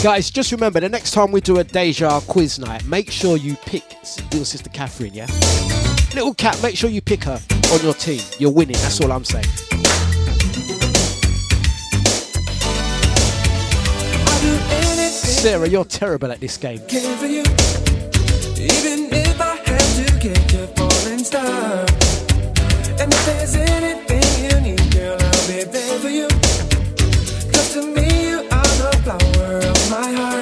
Guys, just remember the next time we do a Deja quiz night, make sure you pick little sister Catherine, yeah? Little cat, make sure you pick her on your team. You're winning, that's all I'm saying. Sarah, you're terrible at this game. Star. And if there's anything you need, girl, I'll be there for you. 'Cause to me, you are the flower of my heart.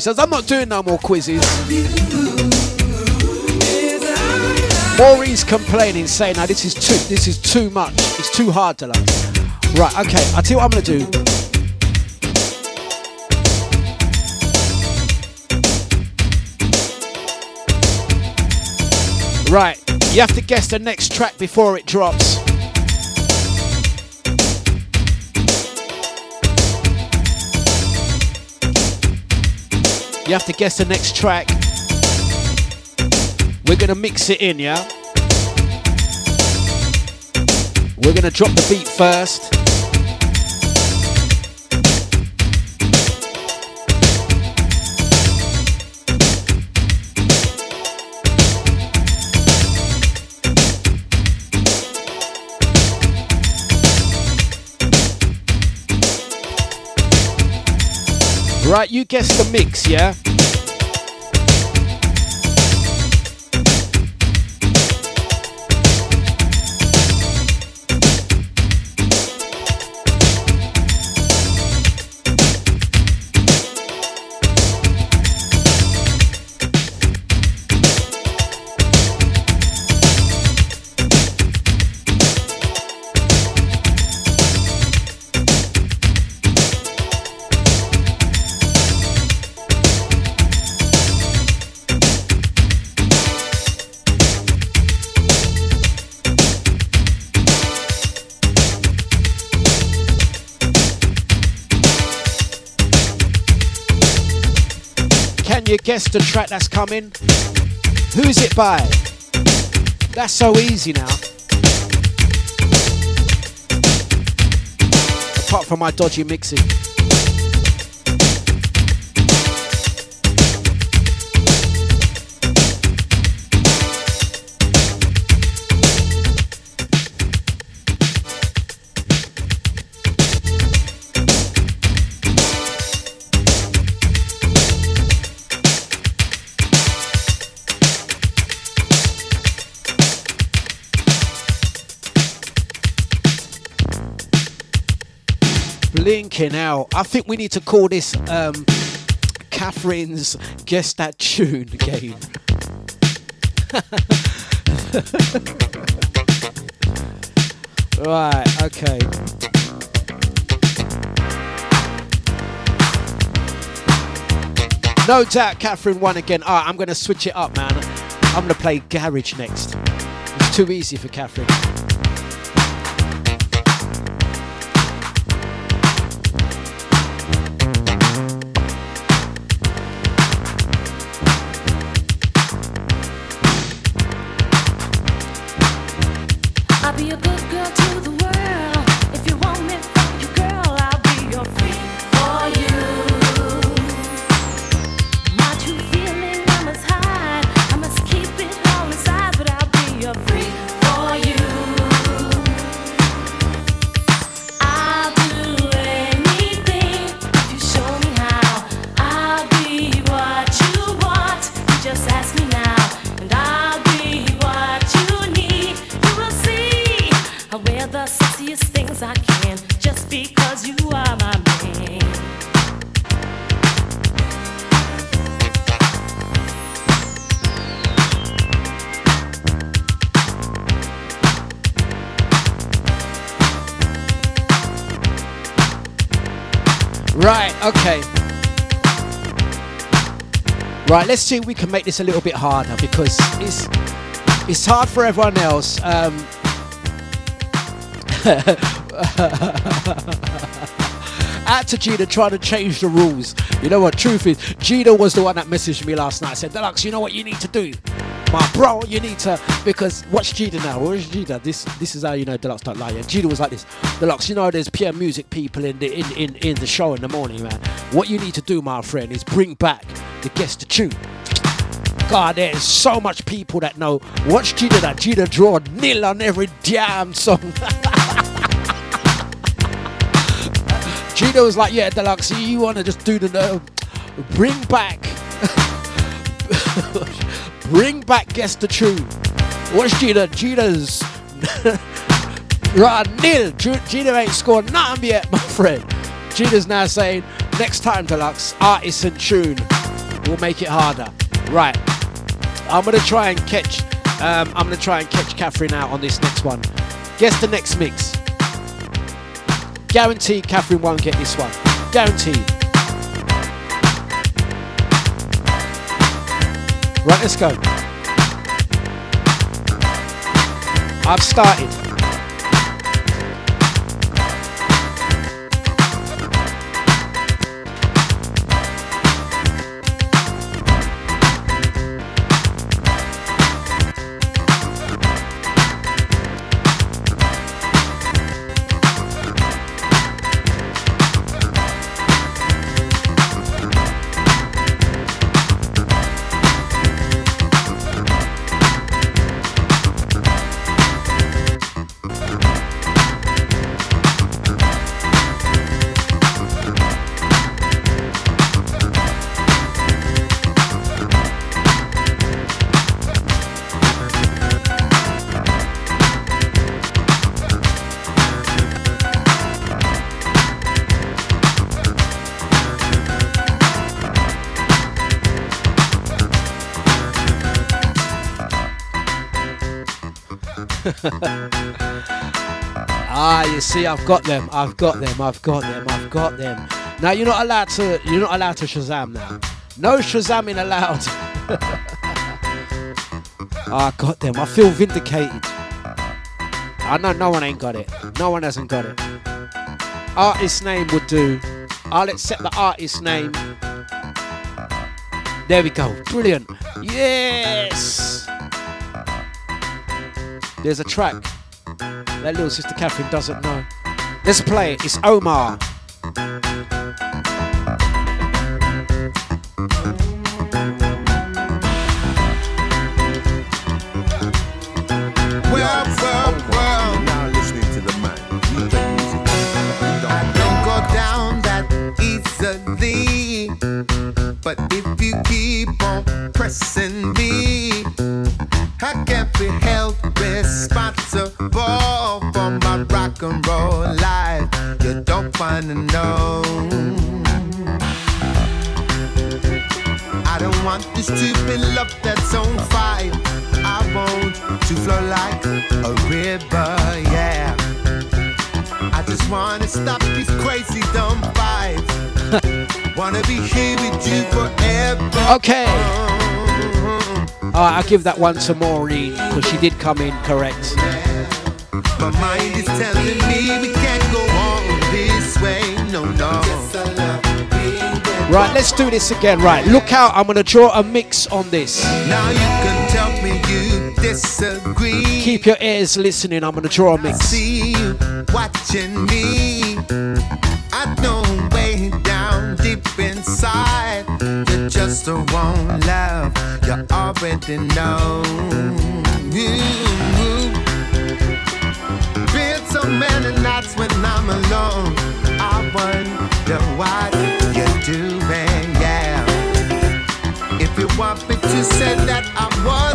Says, I'm not doing no more quizzes. Maureen's complaining, saying, "Now this is too, this is too much. It's too hard to learn." Right, okay. I tell you what I'm gonna do. Right, you have to guess the next track before it drops. You have to guess the next track. We're gonna mix it in, yeah? We're gonna drop the beat first. Right, you guess the mix, yeah? Guess the track that's coming? Who's it by? That's so easy now. Apart from my dodgy mixing. Blinking out. I think we need to call this um, Catherine's Guess That Tune game. right, okay. No doubt Catherine won again. Alright, I'm going to switch it up, man. I'm going to play Garage next. It's too easy for Catherine. Let's see if we can make this a little bit harder because it's it's hard for everyone else. Um, out to Gina trying to change the rules. You know what? Truth is, Gina was the one that messaged me last night. Said, Dlux, you know what you need to do? My bro, you need to because watch Gina now. Where's Gina? This this is how you know Dlux don't lie. Yeah, Gina was like this. Dlux, you know there's pure music people in the in, in, in the show in the morning, man. What you need to do, my friend, is bring back the guest to tune. God, there's so much people that know. Watch Gina that Gina draw nil on every damn song. Gina was like, yeah, Dlux, you want to just do the uh, bring back, bring back guest the tune. Watch Gina, Gina's right nil. Gina ain't scored nothing yet, my friend. Gina's now saying, next time, Dlux, and tune will make it harder. Right, I'm gonna try and catch. Um, I'm gonna try and catch Catherine out on this next one. Guess the next mix. Guaranteed Catherine won't get this one. Guaranteed. Right, let's go. I've started. ah, you see, I've got them. I've got them. I've got them. I've got them. Now you're not allowed to. You're not allowed to Shazam now. No Shazamming allowed. Ah, I got them. I feel vindicated. I know no one ain't got it. No one hasn't got it. Artist name would do. I'll accept the artist name. There we go. Brilliant. Yes. There's a track that little sister Catherine doesn't know. Let's play it. It's Omar. Wanna know. I don't want this stupid love that's on fire. I want to flow like a river, yeah. I just wanna stop these crazy dumb vibes. wanna be here with you forever. Okay. All right, I'll give that one to Maureen because she did come in correct. My mind is telling me we can't go on this way, no, no. Right, let's do this again. Right, look out. I'm to draw a mix on this. Now you can tell me you disagree. Keep your ears listening. I'm to draw a mix. See you watching me. I know way down deep inside. You just don't want love. You already know. Been so many nights when I'm alone. Wonder what you're doing, yeah. If you want me to say that I was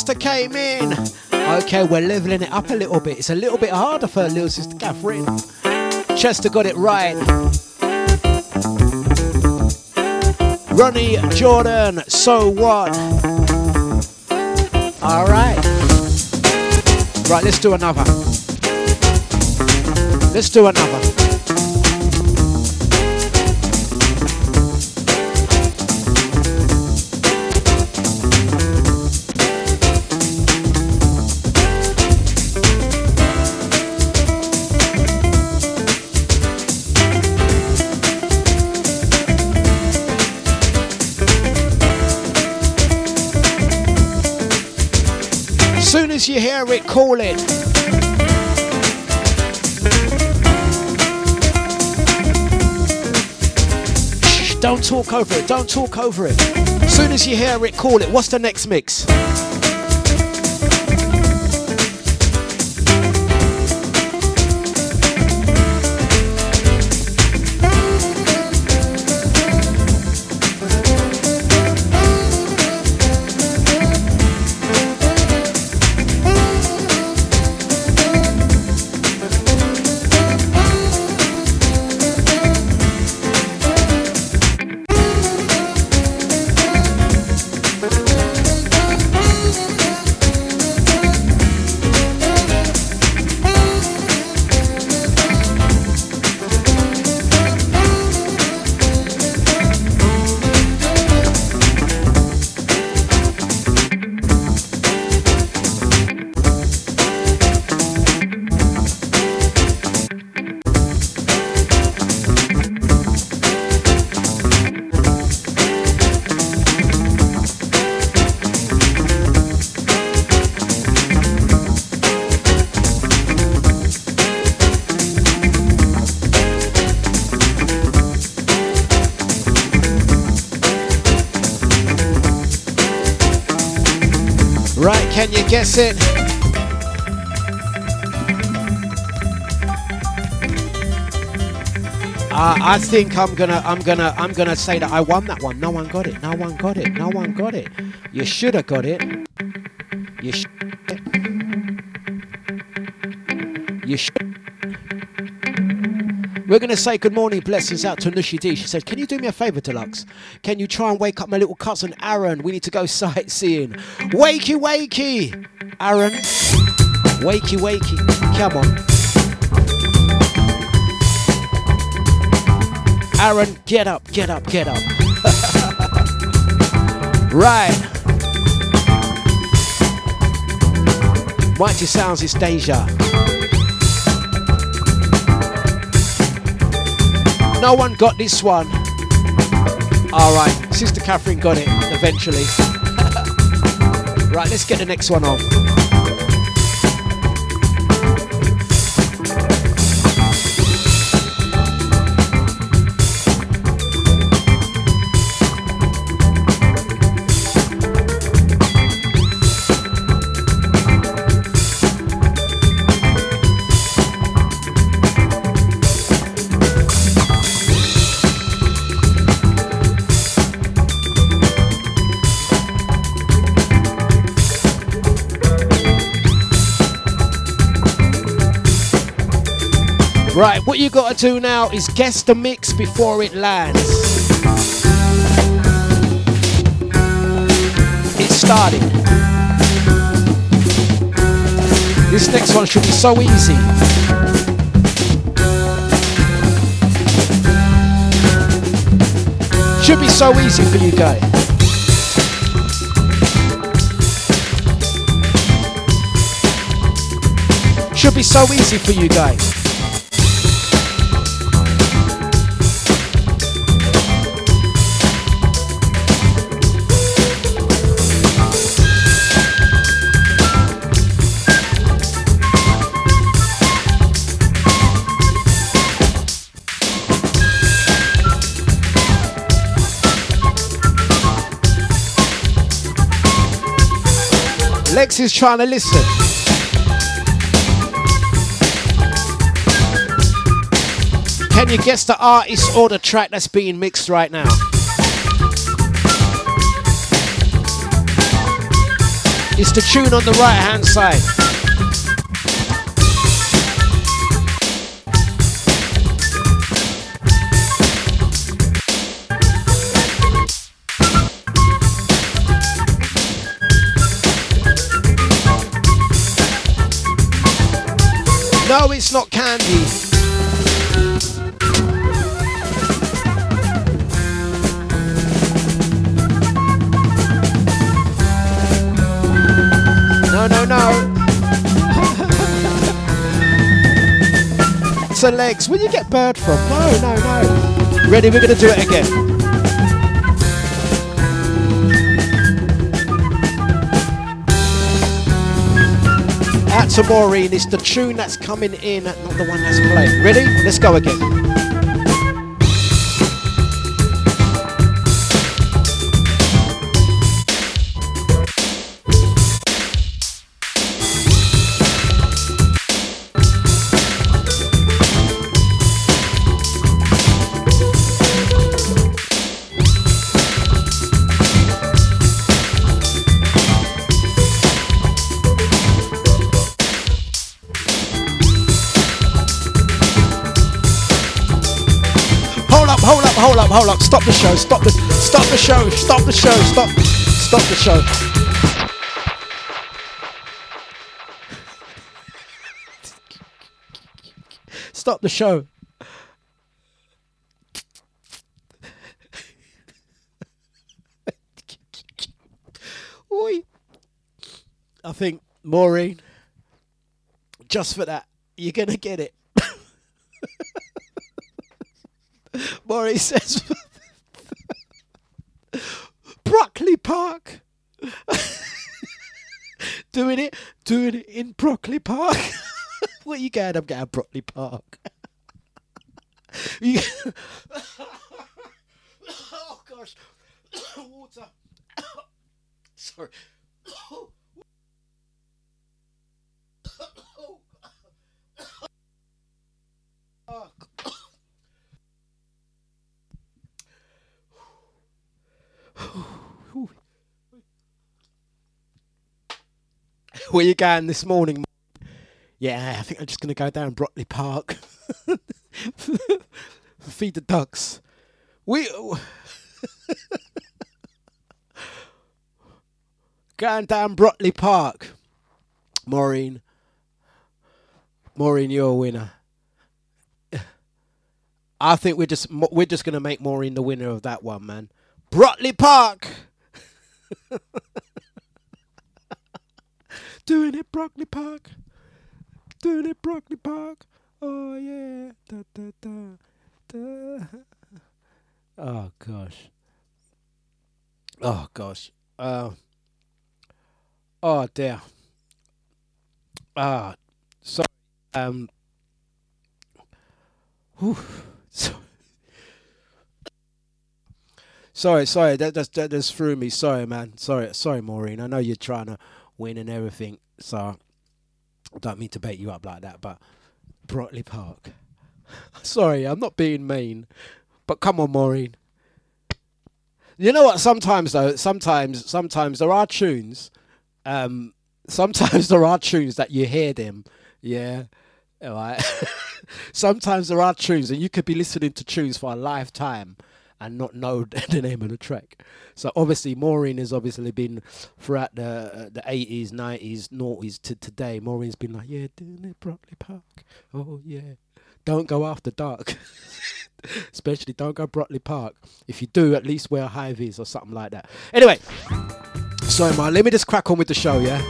Chester came in. Okay, we're leveling it up a little bit. It's a little bit harder for little sister Catherine. Chester got it right. Ronny Jordan, so what? All right. Right, let's do another. Let's do another. Soon as you hear it, call it. Shh, Don't talk over it. Don't talk over it. As Soon as you hear it, call it. What's the next mix? It? Uh, I think I'm gonna, I'm gonna, I'm gonna say that I won that one. No one got it. No one got it. No one got it. You should have got it. You should. You should. We're gonna say good morning, blessings out to Nushi D. She said, "Can you do me a favor, Dlux? Can you try and wake up my little cousin Aaron? We need to go sightseeing. Wakey, wakey, Aaron. Wakey, wakey. Come on." Aaron, get up, get up, get up. right. Mighty Sounds is Deja. No one got this one. Alright, Sister Catherine got it eventually. right, let's get the next one on. Right, what you gotta do now is guess the mix before it lands. It started. This next one should be so easy. Should be so easy for you guys. Should be so easy for you guys. Is trying to listen. Can you guess the artist or the track that's being mixed right now? It's the tune on the right hand side. No, it's not candy. No, no, no. so legs, where you get bird from? No, no, no. Ready? We're gonna do it again. To Maureen, it's the tune that's coming in, not the one that's playing. Ready? Let's go again. Up, hold up. Stop the show. Stop the stop the show. Stop the show. Stop stop the show. Stop the show. Oi. I think Maureen, just for that, you're gonna get it. Maury says Brockley Park. doing it, doing it in Brockley Park. what are you going? I'm getting to Brockley Park. oh gosh, water. Sorry. oh. oh Where you going this morning? Yeah, I think I'm just going to go down Brockley Park. Feed the ducks. We. going down Brockley Park. Maureen. Maureen, you're a winner. I think we're just we're just going to make Maureen the winner of that one, man. Brockley Park. Doing it, Brockley Park. Doing it, Brockley Park. Oh yeah. Da, da, da, da. Oh gosh. Oh gosh. Uh, oh dear. Ah, sorry. Um. whew, so- Sorry, sorry, that just that just threw me. Sorry, man. Sorry, sorry, Maureen. I know you're trying to win and everything, so I don't mean to bait you up like that. But Brockley Park. sorry, I'm not being mean, but come on, Maureen. You know what? Sometimes though, sometimes sometimes there are tunes. Um, sometimes there are tunes that you hear them. Yeah, all right. sometimes there are tunes, and you could be listening to tunes for a lifetime and not know the name of the track. So obviously, Maureen has obviously been throughout the uh, the eighties, nineties, noughties to today. Maureen's been like, yeah, doing it, Brockley Park. Oh yeah, don't go after dark. Especially don't go Brockley Park. If you do, at least wear high vis or something like that. Anyway, sorry, man. Let me just crack on with the show, yeah.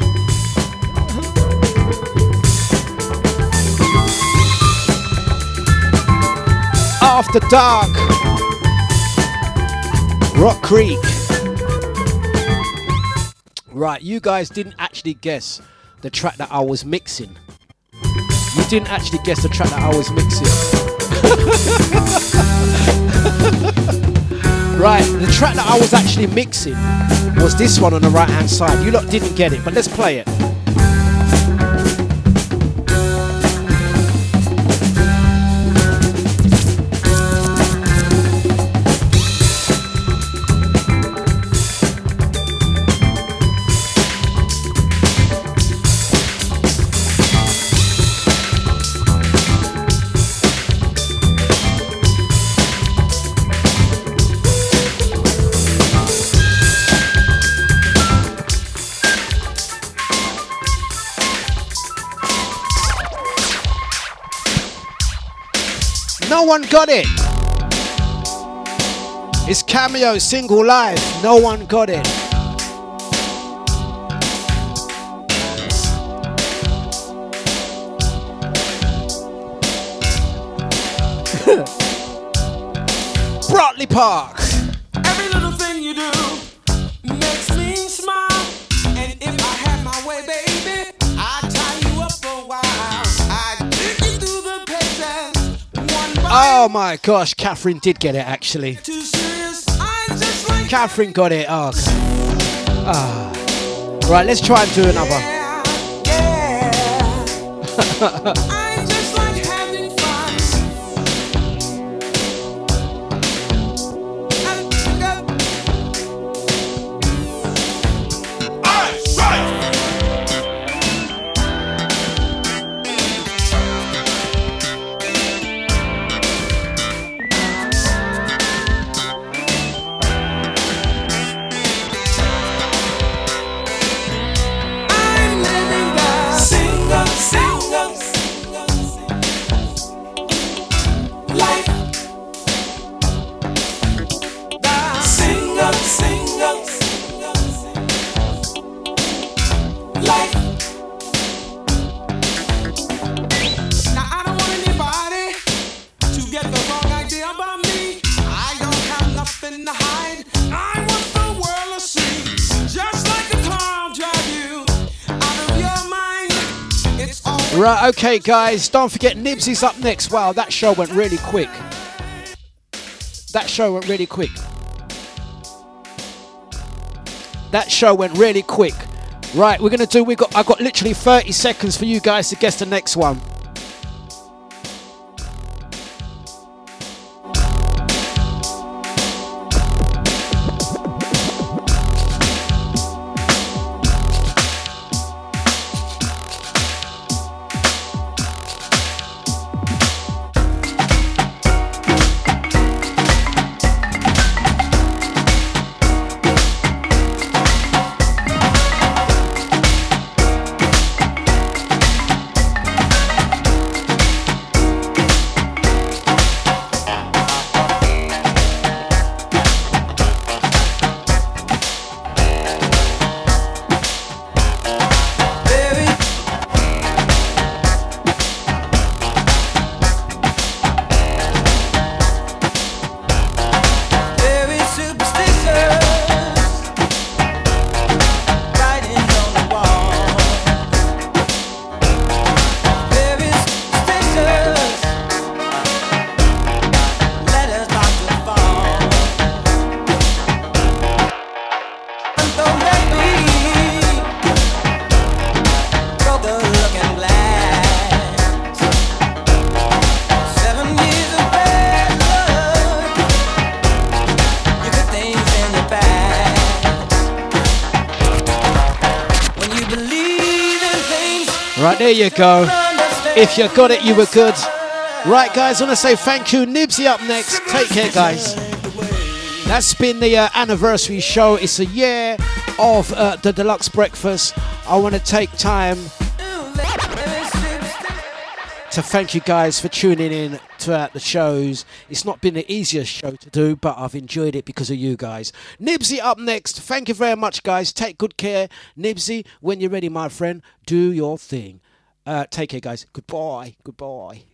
After dark. Rock Creek. Right, you guys didn't actually guess the track that I was mixing. You didn't actually guess the track that I was mixing. right, the track that I was actually mixing was this one on the right hand side. You lot didn't get it, but let's play it. One got it. It's Cameo Single Life. No one got it. Brockley Park. Oh my gosh, Catherine did get it actually. two serious. I'm just like Catherine got it. Oh. Ah. Right, let's try and do another. okay, guys, don't forget Nibsy's up next. Wow, that show went really quick. That show went really quick. That show went really quick. Right, we're gonna do. We got. I got literally 30 seconds for you guys to guess the next one. If you got it, you were good. Right, guys, I want to say thank you. Nibsy up next. Take care, guys. That's been the uh, anniversary show. It's a year of uh, the Dlux breakfast. I want to take time to thank you guys for tuning in throughout the shows. It's not been the easiest show to do, but I've enjoyed it because of you guys. Nibsy up next. Thank you very much, guys. Take good care. Nibsy, when you're ready, my friend, do your thing. Uh, take care, guys. Goodbye. Goodbye.